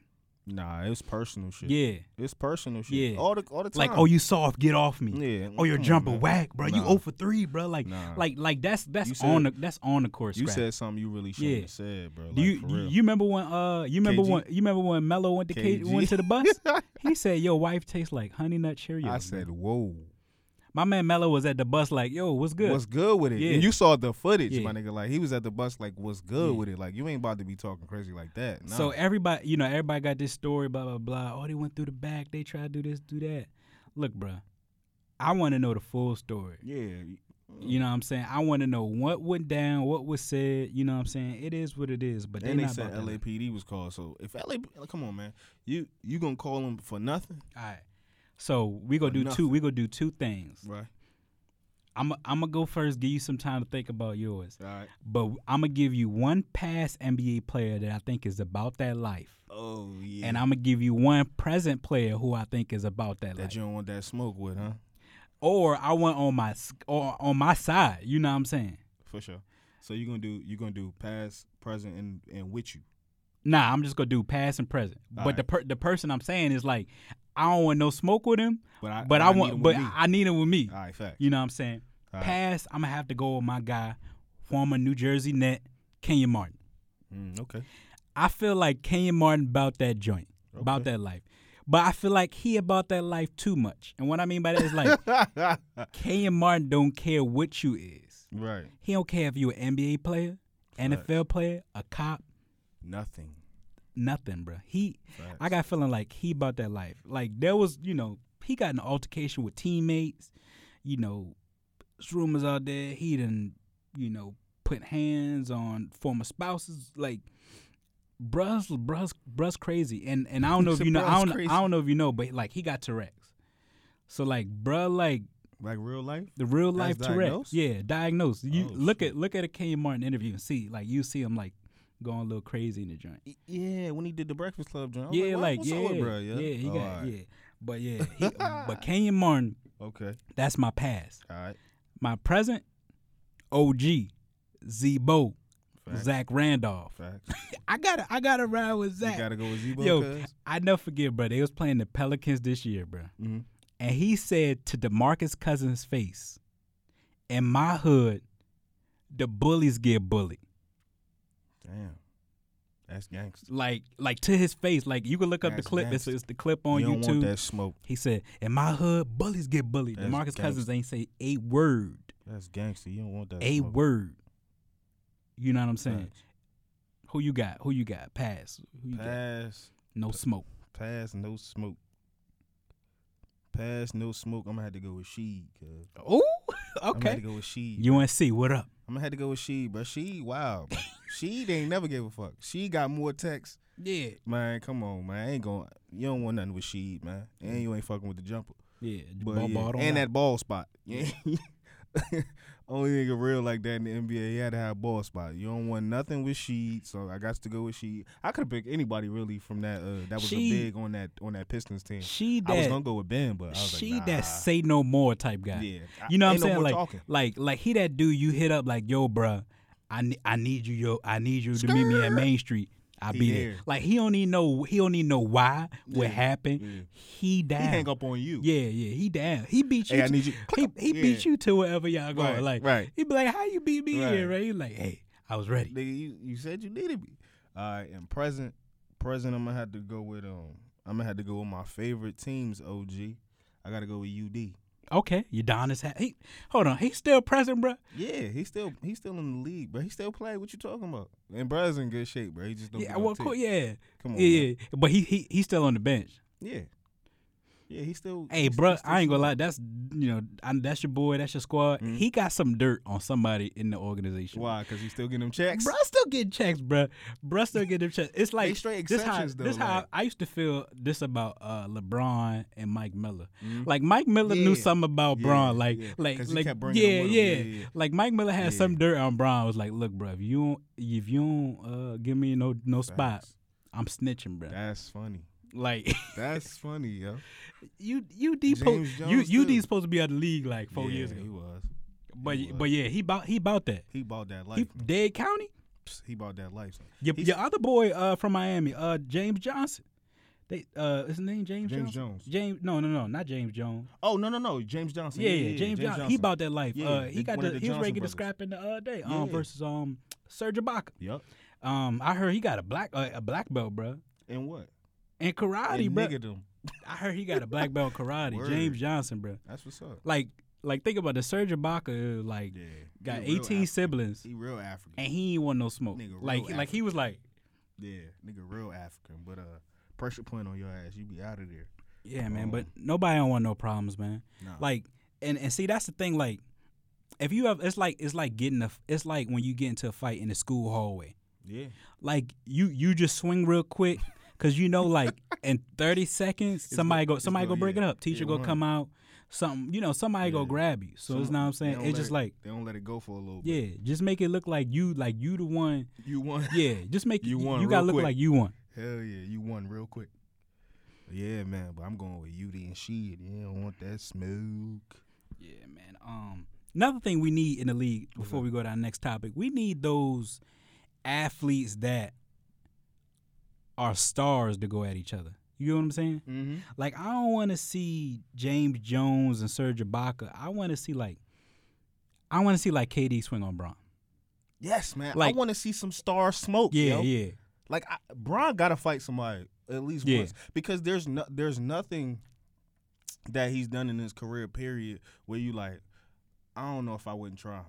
nah, it's personal shit. Yeah, it's personal shit. Yeah. all the all the time. like oh you soft, get off me. yeah. Oh your jumper man. whack, bro. You Nah. 0 for three, bro. Like Nah. like like that's that's said- on the that's on the court. You scrap. said something you really shouldn't Yeah. have said, bro. Like, Do you for do real. you remember when uh you remember KG? when you remember when Melo went to K, went to the bus? (laughs) he said your wife tastes like honey nut Cheerios. I bro." said, whoa. My man Melo was at the bus like yo what's good? What's good with it? Yeah. And you saw the footage, Yeah. my nigga. Like he was at the bus, like, what's good Yeah. with it? Like you ain't about to be talking crazy like that. Nah. So everybody, you know, everybody got this story, blah blah blah. Oh, they went through the back. They tried to do this, do that. Look, bruh, I want to know the full story. yeah, You know what I'm saying? I want to know what went down, what was said. You know what I'm saying? It is what it is. But then they they not said. LAPD was called. So if LA, come on, man, you you gonna call them for nothing, All right. So we gonna do two. We gonna do two things. right? I'm I'm gonna go first. Give you some time to think about yours. All right. But I'm gonna give you one past NBA player that I think is about that life, Oh yeah. and I'm gonna give you one present player who I think is about that, life. that life. you don't want that smoke with, huh? or I want on my or on my side. You know what I'm saying? For sure. So you gonna do you gonna do past, present, and and with you. Nah, I'm just gonna do past and present. but the per- the person I'm saying is like, I don't want no smoke with him, But I but I, need want, him but with me. I need him with me. All right, fact. You know what I'm saying? Alright. Past, I'm gonna have to go with my guy, former New Jersey net, Kenyon Martin. Mm, okay. I feel like Kenyon Martin about that joint, about that life. But I feel like he about that life too much. And what I mean by that is like (laughs) Kenyon Martin don't care what you is. right. He don't care if you an NBA player, NFL player, a cop, Nothing. Nothing, bro. He, Facts. I got feeling like he about that life. Like there was, you know, he got an altercation with teammates. You know, rumors out there he didn't, you know, put hands on former spouses. Like, bruh's, bruh's, bruh's crazy. And and I don't know if (laughs) you know, I don't, crazy. I don't know if you know, but like he got Tourette's. So like, bruh, like Like real life. the real life That's Tourette's. diagnosed? Yeah, diagnosed. You Oh, look shit. at look at a Kenyon Martin interview and see like you see him like going a little crazy in the joint. Yeah, when he did the Breakfast Club joint. Yeah, like what's yeah, bruh, yeah, yeah, he Oh, got alright. yeah, but yeah, (laughs) he, but Kenyon Martin, Okay. that's my past. All right. My present, OG, Z-Bo, Facts. Zach Randolph. Facts. (laughs) I gotta, I gotta ride with Zach. You gotta go with Z-Bo. Yo? I never forget, bro. They was playing the Pelicans this year, bro, Mhm. and he said to Demarcus Cousins' face, "In my hood, the bullies get bullied." Damn. That's gangster. Like, like to his face. Like you can look up the clip. It's, it's the clip on you don't YouTube. want that smoke. He said, "In my hood, bullies get bullied." That's Demarcus Cousins ain't say a word, That's gangster. You don't want that a smoke. word. You know what I'm saying? Who you got? Who you got? Pass. Who you got? Pass. No smoke. Pass. No smoke. Pass. No smoke. I'm gonna have to go with Sheed. Cause Oh, I'm gonna have to go with Sheed. UNC, what up? I'm gonna have to go with Sheed, bro. She wow. She ain't never gave a fuck. She got more texts. Yeah, Man, come on, man. I ain't going. You don't want nothing with she, man. And you ain't fucking with the jumper. yeah. But Ball, yeah. ball and lie. that ball spot. (laughs) Yeah. Only nigga real like that in the NBA. He had to have ball spot. You don't want nothing with Sheed, so I got to go with Sheed. I could have picked anybody really from that. Uh, that was a big on that on that Pistons team. she that, I was gonna go with Ben, but I was she like, nah. that say no more type guy. Yeah, You know what I'm ain't no saying? like, talking. like, like he that dude you hit up like, yo, bruh, I ne- I need you, yo, I need you to meet me at Main Street. I'll be there. there. Like he don't even know. He don't even know why. What Yeah, happened? yeah. He down. He hang up on you. Yeah, yeah. He down. He beat you. Hey, I to- need you. He, he beat you to wherever y'all going. Right, like, right. he be like, how you beat me here? Right. Right? He like, hey, I was ready. Nigga, you, you said you needed me. All right, and present, present, I'm gonna have to go with um, I'm gonna have to go with my favorite teams. OG, I gotta go with UD. Okay, Udonis. Ha- he hold on. He's still present, bro. Yeah, he's still he's still in the league, but he still play. What you talking about? And bro's in good shape, bro. He just don't. Yeah, well, cool, yeah, Come on, yeah. But he he he's still on the bench. yeah, yeah. He's still. Hey, bruh, still I ain't gonna lie. That's you know, I, that's your boy. That's your squad. Mhm. He got some dirt on somebody in the organization. Why? Because he's still getting them checks. Bruh still getting checks, bruh. Bruh still getting them checks. It's like straight this how exceptions, though, this how I used to feel this about uh, LeBron and Mike Miller. Mhm. Like Mike Miller knew Yeah. something about Yeah, Bron. Like yeah. like he like yeah, yeah him. Yeah, yeah. Like Mike Miller had some dirt on Bron. Was like, look, bruh, if you don't if you don't uh, give me no no spot, I'm snitching, bruh. That's funny. Like That's (laughs) funny, yo. you you D po- you Jones, you. D supposed to be out of the league like four Yeah, years ago. he was. But He was. but yeah, he bought he bought that. He bought that life. He. Dade County. He bought that life. son. Your, He's- your other boy uh from Miami, uh James Johnson. They uh his name James James Johnson? Jones. James no no no not James Jones. Oh no no no James Johnson. Yeah, yeah, James, Johnson. He bought that life. Yeah, uh he got the, the he was ready to scrap in the uh, day um Yeah. versus um Serge Ibaka. Yep. Um I heard he got a black uh, a black belt, bro. And what? And karate, And bro. them. I heard he got a black belt karate. Word. James Johnson, bro. That's what's up. Like like think about the Serge Ibaka like Yeah. got He 18 African. siblings He real African. and he ain't want no smoke. Nigga, real like like he was like yeah, nigga, real African. But uh, pressure point on your ass, you be out of there. Yeah, man, Um, but nobody don't want no problems, man. Nah. Like, and and see, that's the thing. Like, if you have, it's like it's like getting a, it's like when you get into a fight in the school hallway. Yeah. Like you you just swing real quick, cause you know, like in thirty seconds, somebody go it's somebody go- go break yeah. it up. Teacher Yeah, go come out. Something you know, somebody go Yeah. grab you. So it's Some- not what I'm saying. It's just it- like they don't let it go for a little bit. yeah, just make it look like you like you the one. You won. (laughs) Yeah, just make You you won You gotta look quick. like you won. Hell yeah, you won real quick. Yeah, man, but I'm going with UD and Sheed. You don't want that smoke. Yeah, man. Um, another thing we need in the league before we go to our next topic, we need those athletes that are stars to go at each other. You know what I'm saying? Mm-hmm. Like I don't want to see James Jones and Serge Ibaka. I want to see like I want to see like KD swing on Bron. Yes, man. Like- I want to see some star smoke. Yeah, yo. yeah. Like I, Bron got to fight somebody at least Yeah. once because there's no, there's nothing that he's done in his career period where you like, I don't know if I wouldn't try him.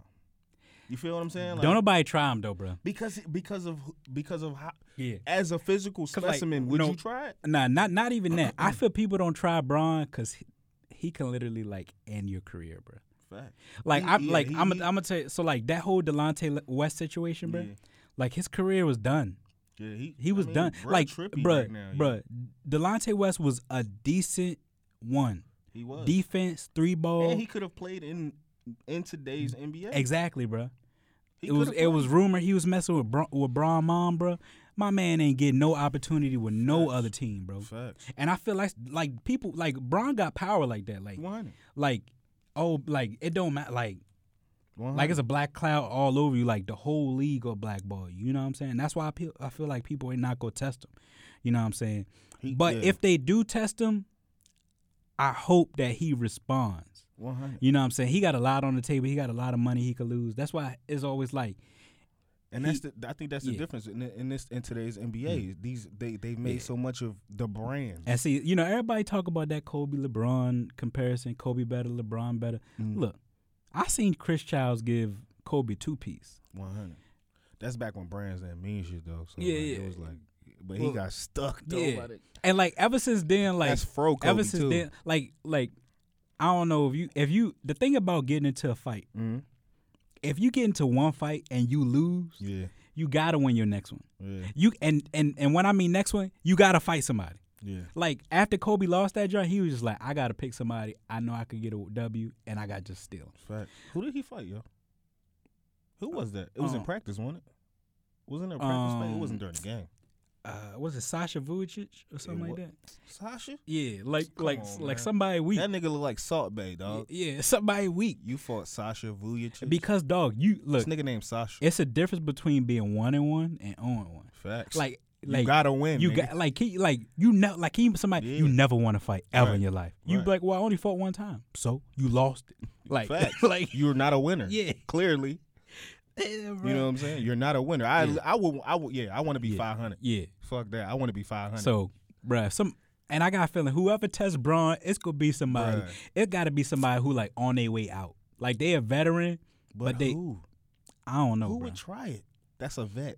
You feel what I'm saying? Like, don't nobody try him though, bro. because because of because of how Yeah. as a physical like, specimen, would no- you try it? Nah, not not even that. I (clears throat) feel people don't try Bron because he, he can literally like end your career, bro. Fact. Like He- I'm yeah, like he- I'm he- I'm gonna tell you. So like that whole Delonte West situation, bro. Yeah. Like his career was done. Yeah, he He was I mean, done. like, bruh, right now, yeah. bruh, Delonte West was a decent one. he was. Defense, three ball. and he could have played in in today's NBA. exactly, bro. He it was coulda it was played. rumored he was messing with Bra- with Bron mom, bro. My man ain't getting no opportunity with no other team, bro. Facts. And I feel like like people like Bron got power like that, like One. like oh like it don't matter like One. like it's a black cloud all over you, like the whole league will blackball you. You know what I'm saying? That's why I feel I feel like people ain't not gonna test him. You know what I'm saying? He- but yeah. if they do test him, I hope that he responds. 100. You know what I'm saying? He got a lot on the table. He got a lot of money he could lose. That's why it's always like And that's the I think that's the yeah. Difference in, in this in today's NBA. These they they made Yeah. so much of the brand. and see, you know, everybody talk about that Kobe LeBron comparison. Kobe better, LeBron better. Mm. Look, I seen Chris Childs give Kobe two piece. One hundred. That's back when brands didn't mean shit though. So Yeah, like, yeah. It was like, but he Well, got stuck though. Yeah. And like ever since then, like that's fro Kobe ever since too. then, like like I don't know if you if you the thing about getting into a fight, Mhm. if you get into one fight and you lose, Yeah, you gotta win your next one. yeah, You and and and when I mean next one, you gotta fight somebody. yeah. Like after Kobe lost that joint, he was just like, I gotta pick somebody. I know I could get a W, and I got just steal. Fact. Who did he fight, yo? Who was that? It was in Um, practice, wasn't it? Wasn't it a practice fight? It um, wasn't during the game. Uh, was it Sasha Vujicic or something like that? Sasha? Yeah, like Come like on, like man. somebody weak. That nigga look like Salt Bae, dog. yeah, (laughs) somebody weak. You fought Sasha Vujicic Because dog, you look. this nigga named Sasha. It's a difference between being one and one and on one. Facts. Like you gotta win. you nigga. got like he, like you know like he somebody you never want to fight ever Right. in your life. You Right. be like, well, I only fought one time, so you lost it. (laughs) Like Facts. (laughs) like You're not a winner. Yeah. Clearly. (laughs) You know what I'm saying? You're not a winner. I Yeah. I would I would yeah, I want to be Yeah. 500. yeah. Fuck that. I want to be 500. So, bruh, some and I got a feeling whoever tests Bron, it's gonna be somebody. Bruh. It got to be somebody who like on their way out. Like they a veteran, but, they who? I don't know, who bruh. would try it? That's a vet.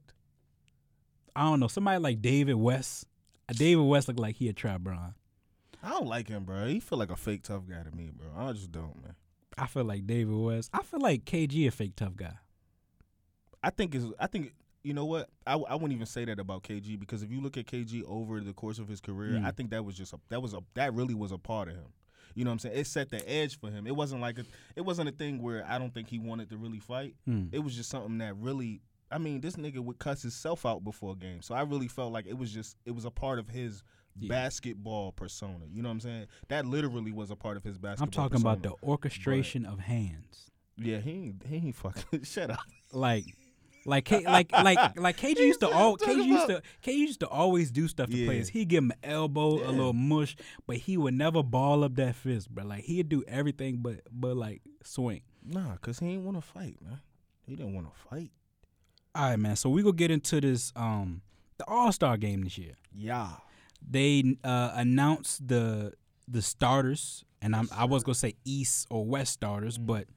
I don't know. Somebody like David West. Uh, David West look like he a try Bron. I don't like him, bro. He feel like a fake tough guy to me, bro. I just don't, man. I feel like David West. I feel like KG a fake tough guy. I think is I think you know what I, I wouldn't even say that about KG because if you look at KG over the course of his career, Mm. I think that was just a that was a that really was a part of him. You know what I'm saying? It set the edge for him. It wasn't like a it wasn't a thing where I don't think he wanted to really fight. Hmm. It was just something that really I mean, this nigga would cuss himself out before a game. So I really felt like it was just it was a part of his Yeah. basketball persona. You know what I'm saying? That literally was a part of his basketball I'm talking about the persona. orchestration of hands. Yeah, he he ain't fucking (laughs) shut up. Like, like, K, like, like, (laughs) like KG used to all KG used to KG used to always do stuff to Yeah. players. He'd give him an elbow, a little mush, but he would never ball up that fist, bro. Like he'd do everything but but like swing. Nah, cause he ain't want to fight, man. He didn't want to fight. All right, man. So we gonna get into this um the All Star game this year. Yeah. They uh announced the the starters, and I'm I was gonna say East or West starters, Mm-hmm. but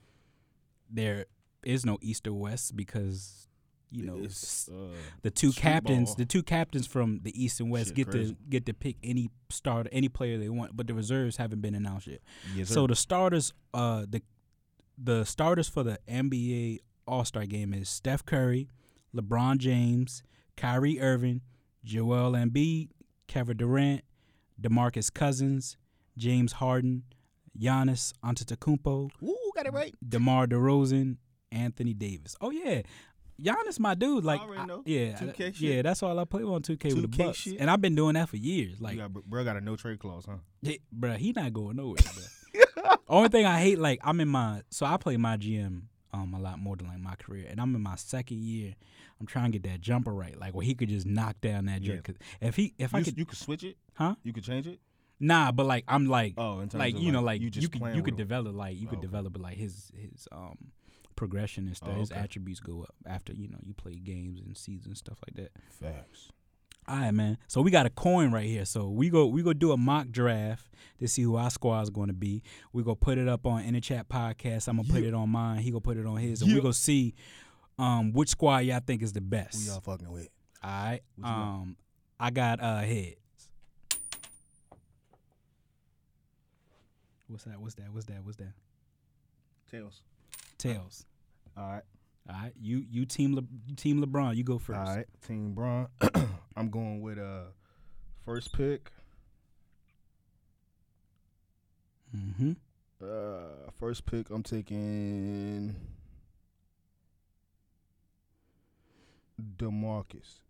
there is no East or West because you know uh, the two captains, ball. the two captains from the East and West Shit, get crazy. to get to pick any starter, any player they want, but the reserves haven't been announced yet. yes, So the starters, uh, the the starters for the NBA All Star Game is Steph Curry, LeBron James, Kyrie Irving, Joel Embiid, Kevin Durant, DeMarcus Cousins, James Harden, Giannis Antetokounmpo, Ooh, got it right. DeMar DeRozan, Anthony Davis. Oh yeah. Giannis, my dude, like, I- yeah, 2K I- shit. yeah, that's all I play on 2K, with the 2K Bucks, shit. and I've been doing that for years. Like, Like, got, bro got a no trade clause, huh? yeah, bruh, he not going nowhere. (laughs) Only thing I hate, like I'm in my so I play my GM um a lot more than like my career, and I'm in my second year. I'm trying to get that jumper right, like where he could just knock down that Yeah. jerk. 'Cause if he if I you, could you could switch it. Huh? You could change it. nah, but like I'm like Oh, in terms like you know like, like you you, could you could develop like you Oh, could okay. develop like his his um progression and stuff. Oh, His attributes go up after you know you play games and seasons and stuff like that. Facts. All right, man. So we got a coin right here. So we go we go do a mock draft to see who our squad is going to be. We go put it up on In the Chat podcast. I'm gonna put it on mine. He gonna put it on his, and we Yeah. go see um which squad y'all think is the best. Who y'all fucking with? All right. What? Um, I got uh heads. What's that? What's that? What's that? What's that? Tails. Tails. All right. All right. You you team Le, you team LeBron. You go first. All right. Team Bron. (clears throat) I'm going with uh first pick. Mm-hmm. Uh first pick I'm taking DeMarcus.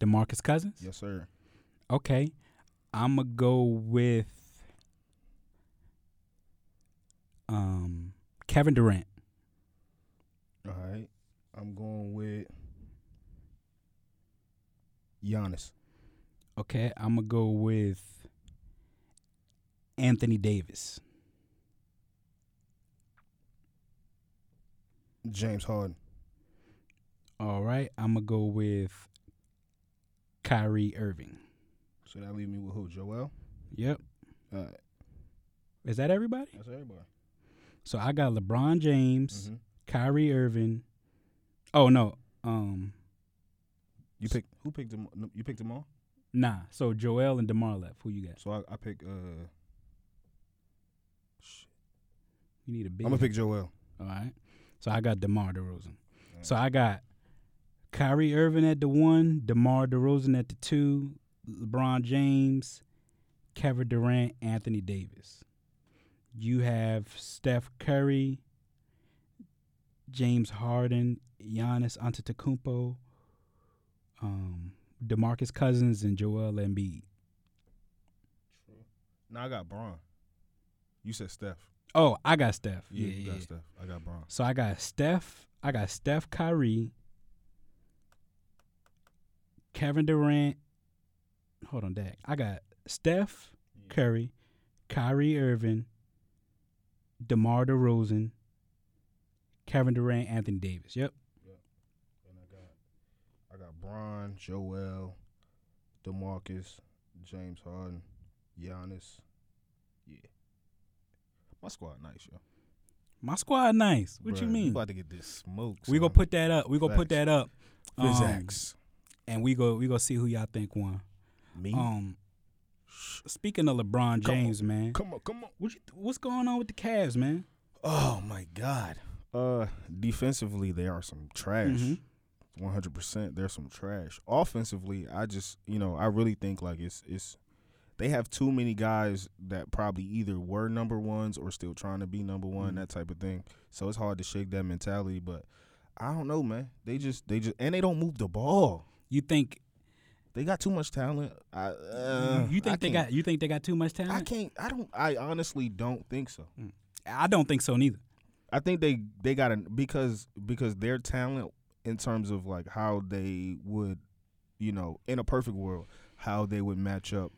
Demarcus Cousins. Yes, sir. Okay. I'm gonna go with um Kevin Durant. All right. I'm going with Giannis. Okay. I'm gonna go with Anthony Davis. James Harden. All right. I'm gonna go with Kyrie Irving. So that leave me with who? Joel? Yep. All right. Is that everybody? That's everybody. So I got LeBron James, Mhm. Kyrie Irving. Oh no. Um You pick who picked them? You picked them all. nah. So Joel and DeMar left. Who you got? So I, I pick. Uh, shit. You need a big I'm gonna pick Joel. All right. So I got DeMar DeRozan. Alright. So I got Kyrie Irving at the one, DeMar DeRozan at the two, LeBron James, Kevin Durant, Anthony Davis. You have Steph Curry, James Harden, Giannis Antetokounmpo, um, DeMarcus Cousins, and Joel Embiid. True. Now I got Bron. You said Steph. Oh, I got Steph. Yeah, Yeah, you yeah. got Steph. I got Bron. So I got Steph. I got Steph Kyrie, Kevin Durant. Hold on, Dak. I got Steph Curry, Kyrie Irving, DeMar DeRozan, Kevin Durant, Anthony Davis. Yep. And I got I got Bron, Joel, DeMarcus, James Harden, Giannis. Yeah. My squad nice, yo. My squad nice. What you Bruh, mean? about to get this smoke. We gonna put that up. We gonna put that up. Um, Physics. and we go we go see who y'all think won. Me? Um speaking of LeBron Come on. James, man. come on, come on. What you, what's going on with the Cavs, man? Oh my God. Uh defensively they are some trash. Mhm. One hundred percent. They're some trash. Offensively, I just you know, I really think like it's it's they have too many guys that probably either were number ones or still trying to be number one, Mhm. that type of thing. So it's hard to shake that mentality. But I don't know, man. They just they just and they don't move the ball. You think They got too much talent. I uh, you I think they got you think they got too much talent? I can't. I don't. I honestly don't think so. I don't think so neither. I think they they got an because because their talent in terms of like how they would, you know, in a perfect world, how they would match up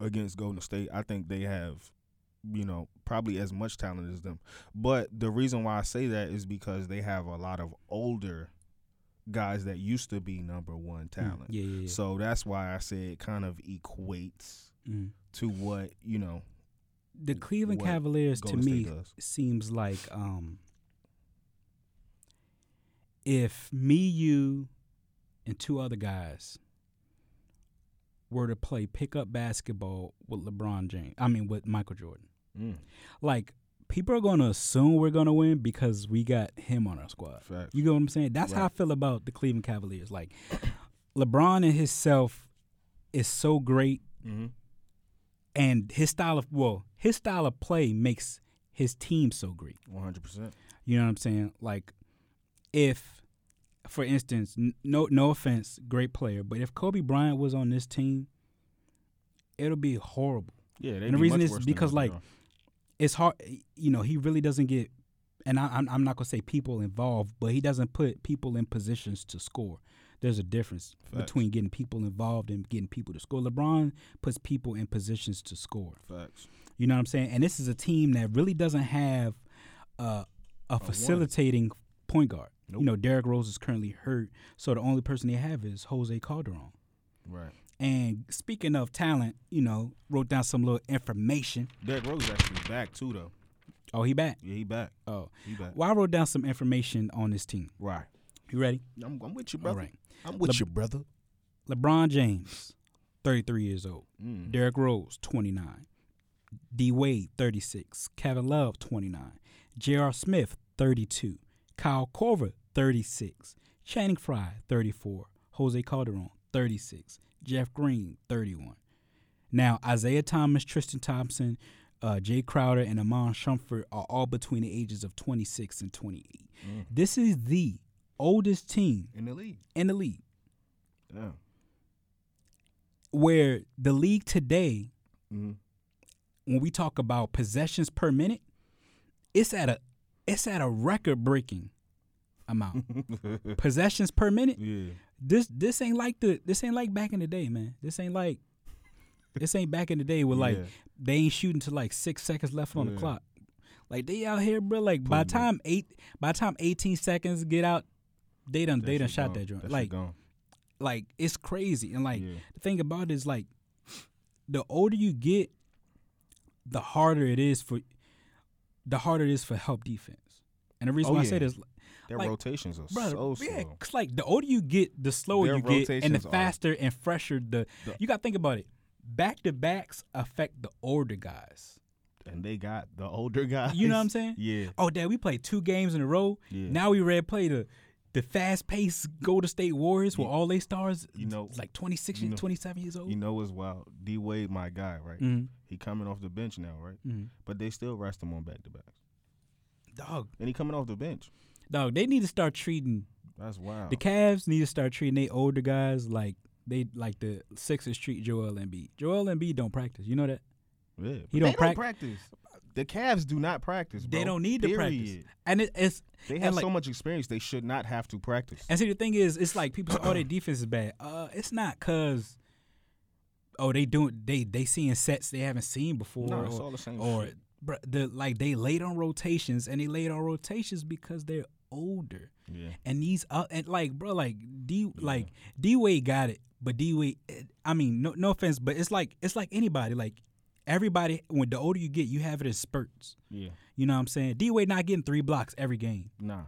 against Golden State. I think they have, you know, probably as much talent as them. But the reason why I say that is because they have a lot of older guys that used to be number one talent. Yeah, yeah, yeah. So that's why I say it kind of equates Mm. to what you know. The Cleveland what Cavaliers to Golden me does. seems like um if me, you, and two other guys were to play pickup basketball with LeBron James, I mean with Michael Jordan, Mm, like people are gonna assume we're gonna win because we got him on our squad. facts. You get what I'm saying? That's how I feel about the Cleveland Cavaliers. Like (clears throat) LeBron and himself is so great mm-hmm. And his style of well, his style of play makes his team so great. One hundred percent. You know what I'm saying? Like if for instance, n- no no offense, great player, but if Kobe Bryant was on this team, it'll be horrible. Yeah, And the reason is because, like, it's hard. You know, he really doesn't get, and I, I'm I'm not gonna say people involved, but he doesn't put people in positions to score. There's a difference Facts. between getting people involved and getting people to score. LeBron puts people in positions to score. Facts. You know what I'm saying? And this is a team that really doesn't have uh, a facilitating point guard. Nope. You know, Derrick Rose is currently hurt, so the only person they have is Jose Calderon. Right. And speaking of talent, you know, wrote down some little information. Derrick Rose actually back too, though. Oh, he back. Yeah, he back. Oh, He back. well, I wrote down some information on this team. Right. You ready? I'm, I'm with you, brother. right. I'm with Le- you, brother. LeBron James, 33 years old. Mm. Derrick Rose, 29. D Wade, 36. Kevin Love, 29. J.R. Smith, 32. Kyle Korver, 36. Channing Frye, 34. Jose Calderon, 36. Jeff Green, 31. Now, Isaiah Thomas, Tristan Thompson, uh, Jae Crowder, and Iman Shumpert are all between the ages of 26 and 28. Mm. This is the oldest team In the league. in the league Yeah. where the league today Mm-hmm. when we talk about possessions per minute, it's at a it's at a record breaking amount. (laughs) possessions per minute. yeah. This this ain't like the this ain't like back in the day, man. This ain't like this ain't back in the day where like Yeah. they ain't shooting to like six seconds left on Yeah. the clock. Like they out here, bro. Like by the time eight by time eighteen seconds get out, they done they done shot gone. that joint. shit like like it's crazy. And like Yeah. the thing about it is like the older you get, the harder it is for the harder it is for help defense. And the reason Oh, why I say this, Their like, rotations are brother, so yeah, slow. 'cause, like the older you get, the slower Their you get, and the are- faster and fresher the. The- you got to think about it. Back to backs affect the older guys. And they got the older guys. You know what I'm saying? (laughs) Yeah. Oh, dad, we played two games in a row. Yeah. Now we ready to play the the fast paced Golden State Warriors where all they stars, you know- like 26, you know- 27 years old. You know as well. D Wade, my guy, right? Mhm. He coming off the bench now, right? Mhm. But they still rest him on back to backs. Dog, And he coming off the bench. dog, they need to start treating That's wild. The Cavs need to start treating they older guys like they like the Sixers treat Joel Embiid. Joel Embiid don't practice. You know that yeah. He don't they prac- practice. The Cavs do not practice. they don't need to practice, and it, it's They have like, so much experience. They should not have to practice. And see, the thing is, it's like people say, "Oh, their (clears throat) defense is bad." Uh, it's not cause oh they doing they they seeing sets they haven't seen before, No, it's or, all the same or shit. bruh, the like they laid on rotations and they laid on rotations because they're older. Yeah. And these uh, and like bro, like D like D Wade got it, but D Wade, I mean, no no offense, but it's like it's like anybody, like everybody. When the older you get, you have it in spurts. Yeah. You know what I'm saying? D Wade not getting three blocks every game. Nah.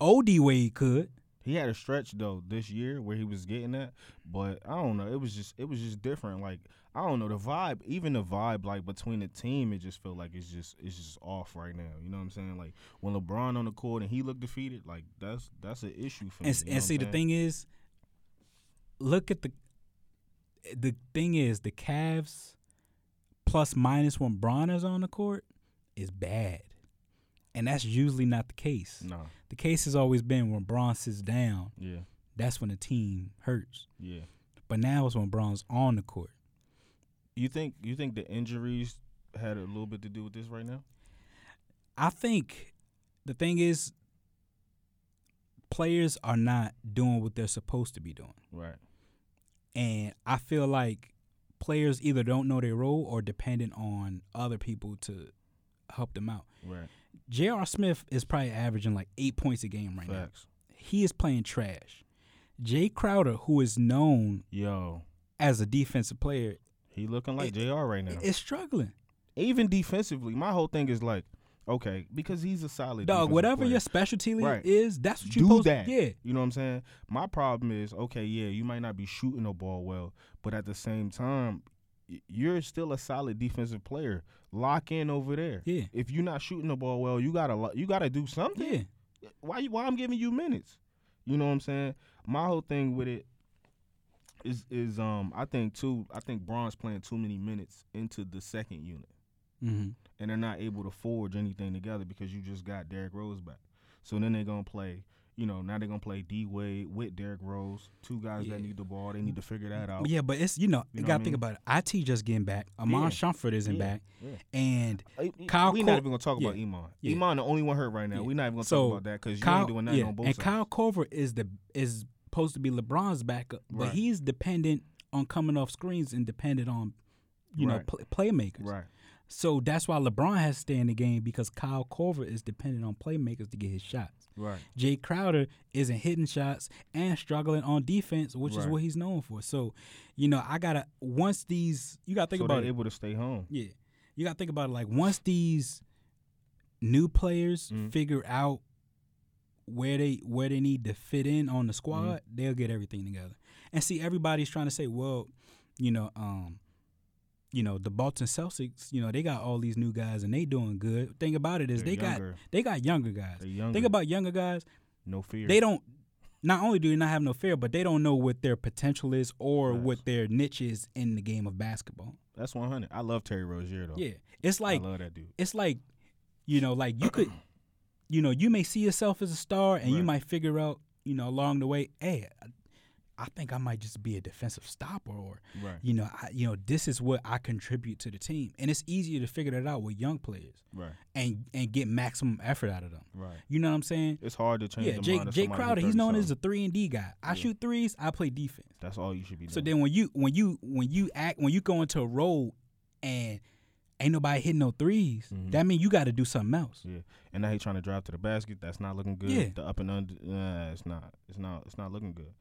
Old D Wade could. He had a stretch though this year where he was getting that, but I don't know. It was just it was just different. Like I don't know the vibe, even the vibe like between the team, it just felt like it's just it's just off right now. You know what I'm saying? Like when LeBron on the court and he looked defeated, like that's that's an issue for me. And, you know and see, the thing is, look at the the thing is the Cavs plus minus when Bron is on the court is bad, and that's usually not the case. Nah. The case has always been when Bron sits down, Yeah. that's when the team hurts. Yeah. But now it's when Bron's on the court. You think you think the injuries had a little bit to do with this right now? I think the thing is, players are not doing what they're supposed to be doing. Right. And I feel like players either don't know their role or dependent on other people to help them out. Right. J.R. Smith is probably averaging like eight points a game right now. Facts. He is playing trash. Jae Crowder, who is known Yo, as a defensive player, he looking like It- J.R. right now. is struggling. Even defensively, my whole thing is like, okay, because he's a solid Dog, whatever player. your specialty Right. is, that's what you do supposed that. Yeah. You know what I'm saying? My problem is, okay, yeah, you might not be shooting the ball well, but at the same time, you're still a solid defensive player. Lock in over there. Yeah. If you're not shooting the ball well, you gotta you gotta do something. Yeah. Why you why I'm giving you minutes? You know what I'm saying? My whole thing with it is is um I think too I think Bron's playing too many minutes into the second unit Mm-hmm. and they're not able to forge anything together because you just got Derrick Rose back. So then they're gonna play, You know, now they're gonna play D Wade with Derrick Rose, two guys Yeah. that need the ball. They need to figure that out. Yeah, but it's you know You you know gotta what think mean? about it. It just getting back. Iman Yeah. Shumpert isn't Yeah. back, Yeah. and Uh, Kyle we Cor- not even gonna talk about. Iman. Iman the only one hurt right now. We're not even gonna So, talk about that because you ain't doing nothing on both and sides. Kyle Korver is the is supposed to be LeBron's backup, but Right. he's dependent on coming off screens and dependent on you know Right. pl- playmakers. right. So that's why LeBron has to stay in the game because Kyle Korver is dependent on playmakers to get his shots. Right. Jae Crowder isn't hitting shots and struggling on defense, which is what he's known for. So, you know, I gotta once these you gotta think so about it. able to stay home. Yeah, you gotta think about it. Like once these new players Mhm. figure out where they where they need to fit in on the squad, Mm-hmm. they'll get everything together. And see, everybody's trying to say, well, you know, um, you know, the Boston Celtics, you know, they got all these new guys and they doing good. Thing about it is they younger. got they got younger guys. Younger. Think about younger guys. no fear. They don't. Not only do they not have no fear, but they don't know what their potential is or what their niche is in the game of basketball. That's one hundred. I love Terry Rozier though. Yeah, it's like I love that dude. it's like, you know, like you could, you know, you may see yourself as a star, and you might figure out, you know, along the way, hey, I, think I might just be a defensive stopper, or Right. you know, I, you know, this is what I contribute to the team, and it's easier to figure that out with young players Right. and and get maximum effort out of them. Right. You know what I'm saying? It's hard to change Yeah, the Jake Jake Crowder, he's known 30 as a three and D guy. I Yeah. shoot threes, I play defense. That's all you should be doing. So then when you when you when you act when you go into a role and ain't nobody hitting no 3s Mhm. that means you got to do something else. Yeah, and now he trying to drive to the basket. That's not looking good. Yeah. The up and under, uh, it's not. It's not. It's not looking good.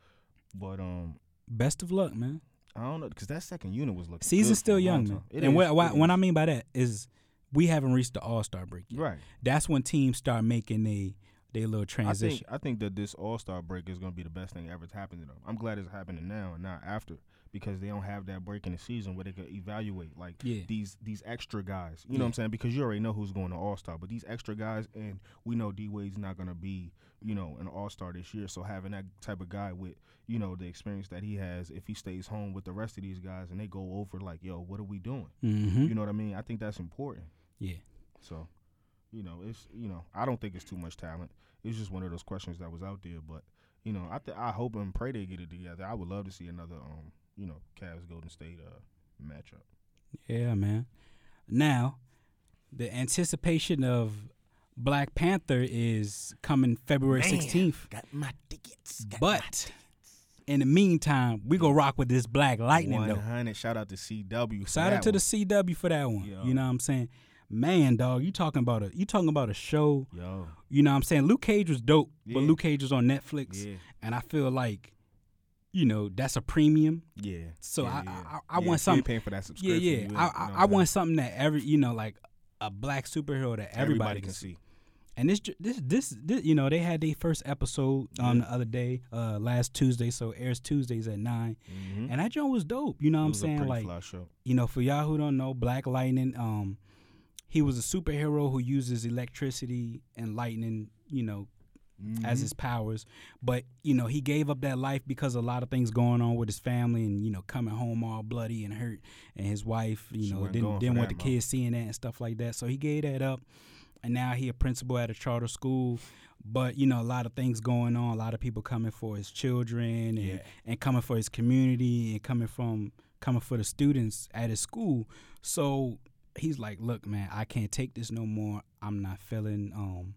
But um, Best of luck, man. I don't know because that second unit was looking. Season's still young, man. And is, what, what, what. I mean by that is we haven't reached the All Star break yet. right. That's when teams start making a they little I transition. think I think that this All Star break is going to be the best thing ever to happen to them. I'm glad it's happening now and not after because they don't have that break in the season where they could evaluate like Yeah. these these extra guys. You know what I'm saying? Because you already know who's going to All Star, but these extra guys, and we know D Wade's not going to be you know an All Star this year. So having that type of guy with you know the experience that he has, if he stays home with the rest of these guys and they go over like, yo, what are we doing? mm-hmm. You know what I mean? I think that's important. yeah. So, you know, it's you know, I don't think it's too much talent. It's just one of those questions that was out there. But you know, I th- I hope and pray they get it together. I would love to see another um, you know, Cavs Golden State uh matchup. Yeah, man. Now, the anticipation of Black Panther is coming February 16th. Got my tickets. But in the meantime, we gonna rock with this Black Lightning one though. hundred. Shout out to CW. for Shout that out to the. CW for that one. Yo. You know what I'm saying? Man, dog, you talking about a you talking about a show. yo. You know what I'm saying? Luke Cage was dope, but Luke Cage was on Netflix, Yeah, and I feel like, you know, that's a premium. yeah. So yeah, I- yeah. I- I Yeah, want something- paying for that Yeah, subscription. yeah. you ain't- I you know I, I want something that every you know like a black superhero that everybody, can see. And this this this, this you know they had their first episode um Yeah. the other day, uh last Tuesday, so airs Tuesdays at 9 Mhm. And that joint was dope. You know what I'm saying? Like you know, for y'all who don't know, Black Lightning, um, he was a superhero who uses electricity and lightning, you know, as Mhm. his powers. But you know, he gave up that life because of a lot of things going on with his family, and you know, coming home all bloody and hurt, and his wife, you She know, didn't didn't want the that, kids seeing that and stuff like that. So he gave that up, and now he a principal at a charter school. But you know, a lot of things going on. A lot of people coming for his children, and Yeah. and coming for his community, and coming from coming for the students at his school. So he's like, "Look, man, I can't take this no more. I'm not feeling, um,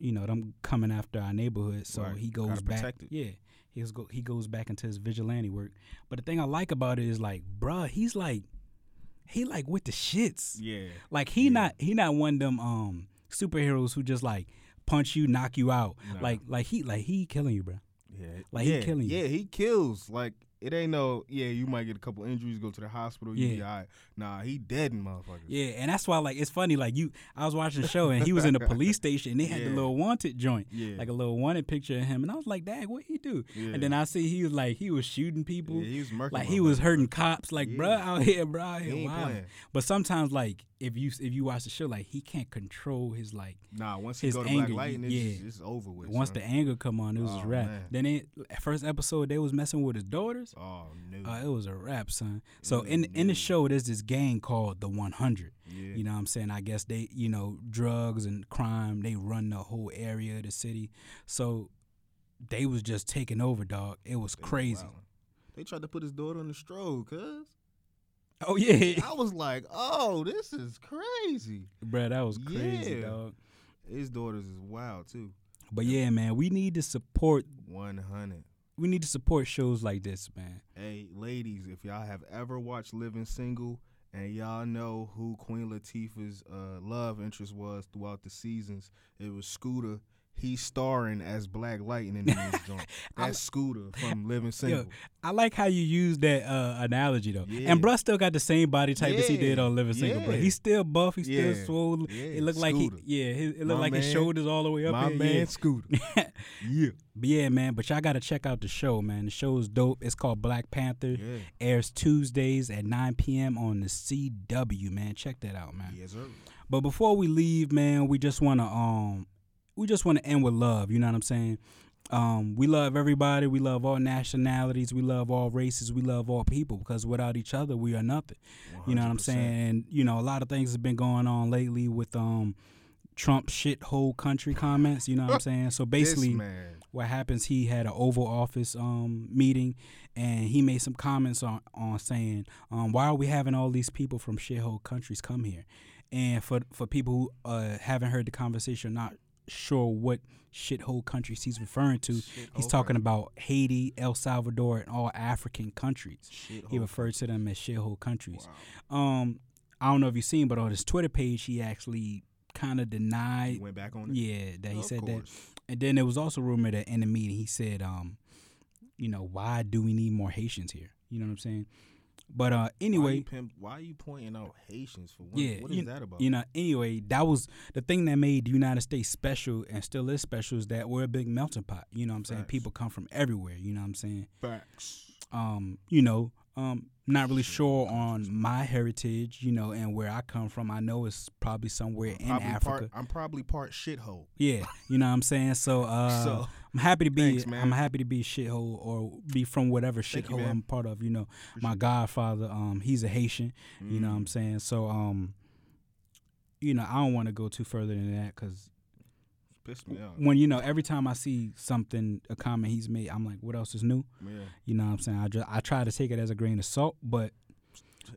you know, them coming after our neighborhood." So Right. he goes back. it. Yeah, he's go he goes back into his vigilante work. But the thing I like about it is like, bruh, he's like, he like with the shits. Yeah. Like he Yeah. not he not one of them um superheroes who just like punch you, knock you out. Nah. Like like he like he killing you, bro. Yeah, Like, he killing you. Yeah, he kills. Like it ain't no. Yeah, you might get a couple injuries, go to the hospital. You Yeah. be all right. Nah, he dead, motherfuckers. Yeah, and that's why like it's funny. Like you, I was watching the show and he was in the (laughs) police station. and They had the little wanted joint, Yeah. like a little wanted picture of him, and I was like, "Dad, what he do?" Yeah. And then I see he was like he was shooting people, Yeah, he was murking like he was hurting cops. Like, Yeah. bruh, out here, bruh, out here, wild. But sometimes, like if you if you watch the show, like he can't control his like Nah, once he his go to anger, Black Lightning, it's, yeah. it's over with. once son. the anger come on, it was Oh, a wrap. man. Then it first episode they was messing with his daughters. Oh no. Uh, it was a wrap, son. So in in the show, there's this gang called the 100, Yeah. You know what I'm saying? I guess they, you know, drugs and crime, they run the whole area of the city. So they was just taking over, dog. It was They crazy. They tried to put his daughter on the stroke, cuz. Oh yeah. (laughs) I was like, oh, this is crazy. Bruh, that was crazy, Yeah. dog. His daughters is wild too. But yeah, man, we need to support One hundred. we need to support shows like this, man. Hey, ladies, if y'all have ever watched Living Single and y'all know who Queen Latifah's uh, love interest was throughout the seasons, it was Scooter. He's starring as Black Lightning in this (laughs) joint. That's Scooter from Living Single. I like how you use that uh, analogy though. Yeah. And bruh still got the same body type as he did on Living Single, bro. Yeah. He's still buff, he's still Yeah. swole. Yeah. It looked like he yeah, his, it My looked like his shoulders all the way up My here. man yeah. Scooter. (laughs) yeah. But yeah, man, but y'all gotta check out the show, man. The show is dope. It's called Black Panther. Yeah. Airs Tuesdays at 9 p.m. on the CW, man. Check that out, man. Yes, sir. But before we leave, man, we just wanna um we just wanna end with love, you know what I'm saying? Um, we love everybody, we love all nationalities, we love all races, we love all people because without each other we are nothing. You know what I'm saying? And you know, a lot of things have been going on lately with um Trump shithole country comments, you know what I'm saying? So (laughs) basically what happens he had an oval office um meeting and he made some comments on on saying um why are we having all these people from shithole countries come here and for for people who uh haven't heard the conversation not sure what shithole countries he's referring to he's Shithole talking about Haiti El Salvador and all African countries he Shithole referred to them as shithole countries Wow. um I don't know if you've seen but on his Twitter page he actually kind of denied He went back on it. yeah that he said that and then there was also rumor that in the meeting he said, um, you know, why do we need more Haitians here? You know what I'm saying? But uh, Why you, anyway, pimp, why are you pointing out Haitians for what? yeah, what is you, that about? you know, anyway, that was the thing that made the United States special and still is special is that we're a big melting pot. You know what I'm saying? Facts. People come from everywhere. You know what I'm saying? Facts. Um, you know, um, not really sure on my heritage, you know, and where I come from. I know it's probably somewhere in Probably Africa. Part, I'm probably part shithole. Yeah, you know what I'm saying. So, (laughs) uh, So, I'm happy to be. thanks. I'm happy to be shithole or be from whatever shithole. I'm part of. You know, my godfather, um, he's a Haitian. You know what I'm Mm. saying. So, um, you know, I don't want to go too further than that because Pissed me off. when you know, every time I see something, a comment he's made, I'm like, what else is new? Yeah. You know what I'm saying. I just I try to take it as a grain of salt, but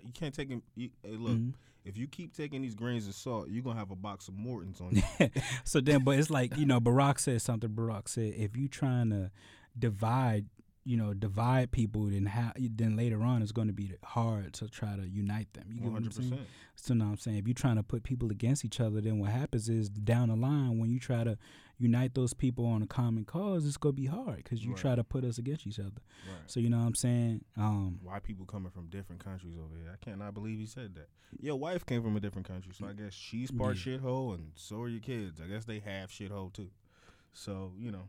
You can't take him. You, hey, look, Mhm. if you keep taking these grains of salt, you're gonna have a box of Mortons on you. (laughs) so then, but it's like you know, Barack said something. Barack said, if you trying to divide, you know, divide people, then how then later on it's going to be hard to try to unite them. You get One what I'm saying? So now I'm saying, if you're trying to put people against each other, then what happens is down the line when you try to unite those people on a common cause, it's gonna be hard because you Right. try to put us against each other. Right. So you know what I'm saying? Um, Why people coming from different countries over here? I cannot believe he said that. Your wife came from a different country, so I guess she's part Yeah. shithole, and so are your kids. I guess they have shithole too. So you know,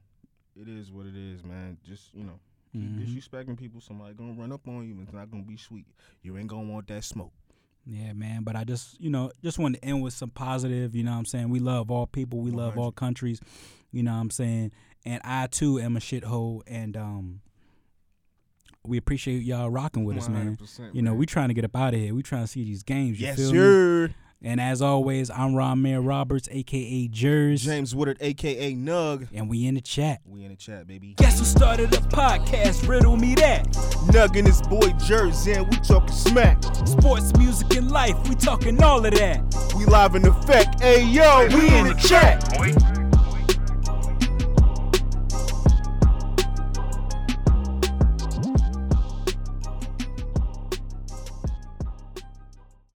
it is what it is, man. Just you know, keep mhm. disrespecting people. Somebody gonna run up on you, and it's not gonna be sweet. You ain't gonna want that smoke. Yeah, man. But I just, you know, just wanted to end with some positive. You know what I'm saying? We love all people. We love all countries. You know what I'm saying? And I too am a shithole. And um, we appreciate y'all rocking with us, man. 100%, You know, man. we trying to get up out of here. We trying to see these games. You yes, feel me? Sir. And as always, I'm Ron Mayor Roberts, aka Jers. James Woodard, aka Nug. And we in the chat. We in the chat, baby. Guess who started the podcast? Riddle me that. Nug and his boy Jersey, and we talking smack. Sports, music, and life. We talking all of that. We live in effect. Hey yo, we in the chat. Boy.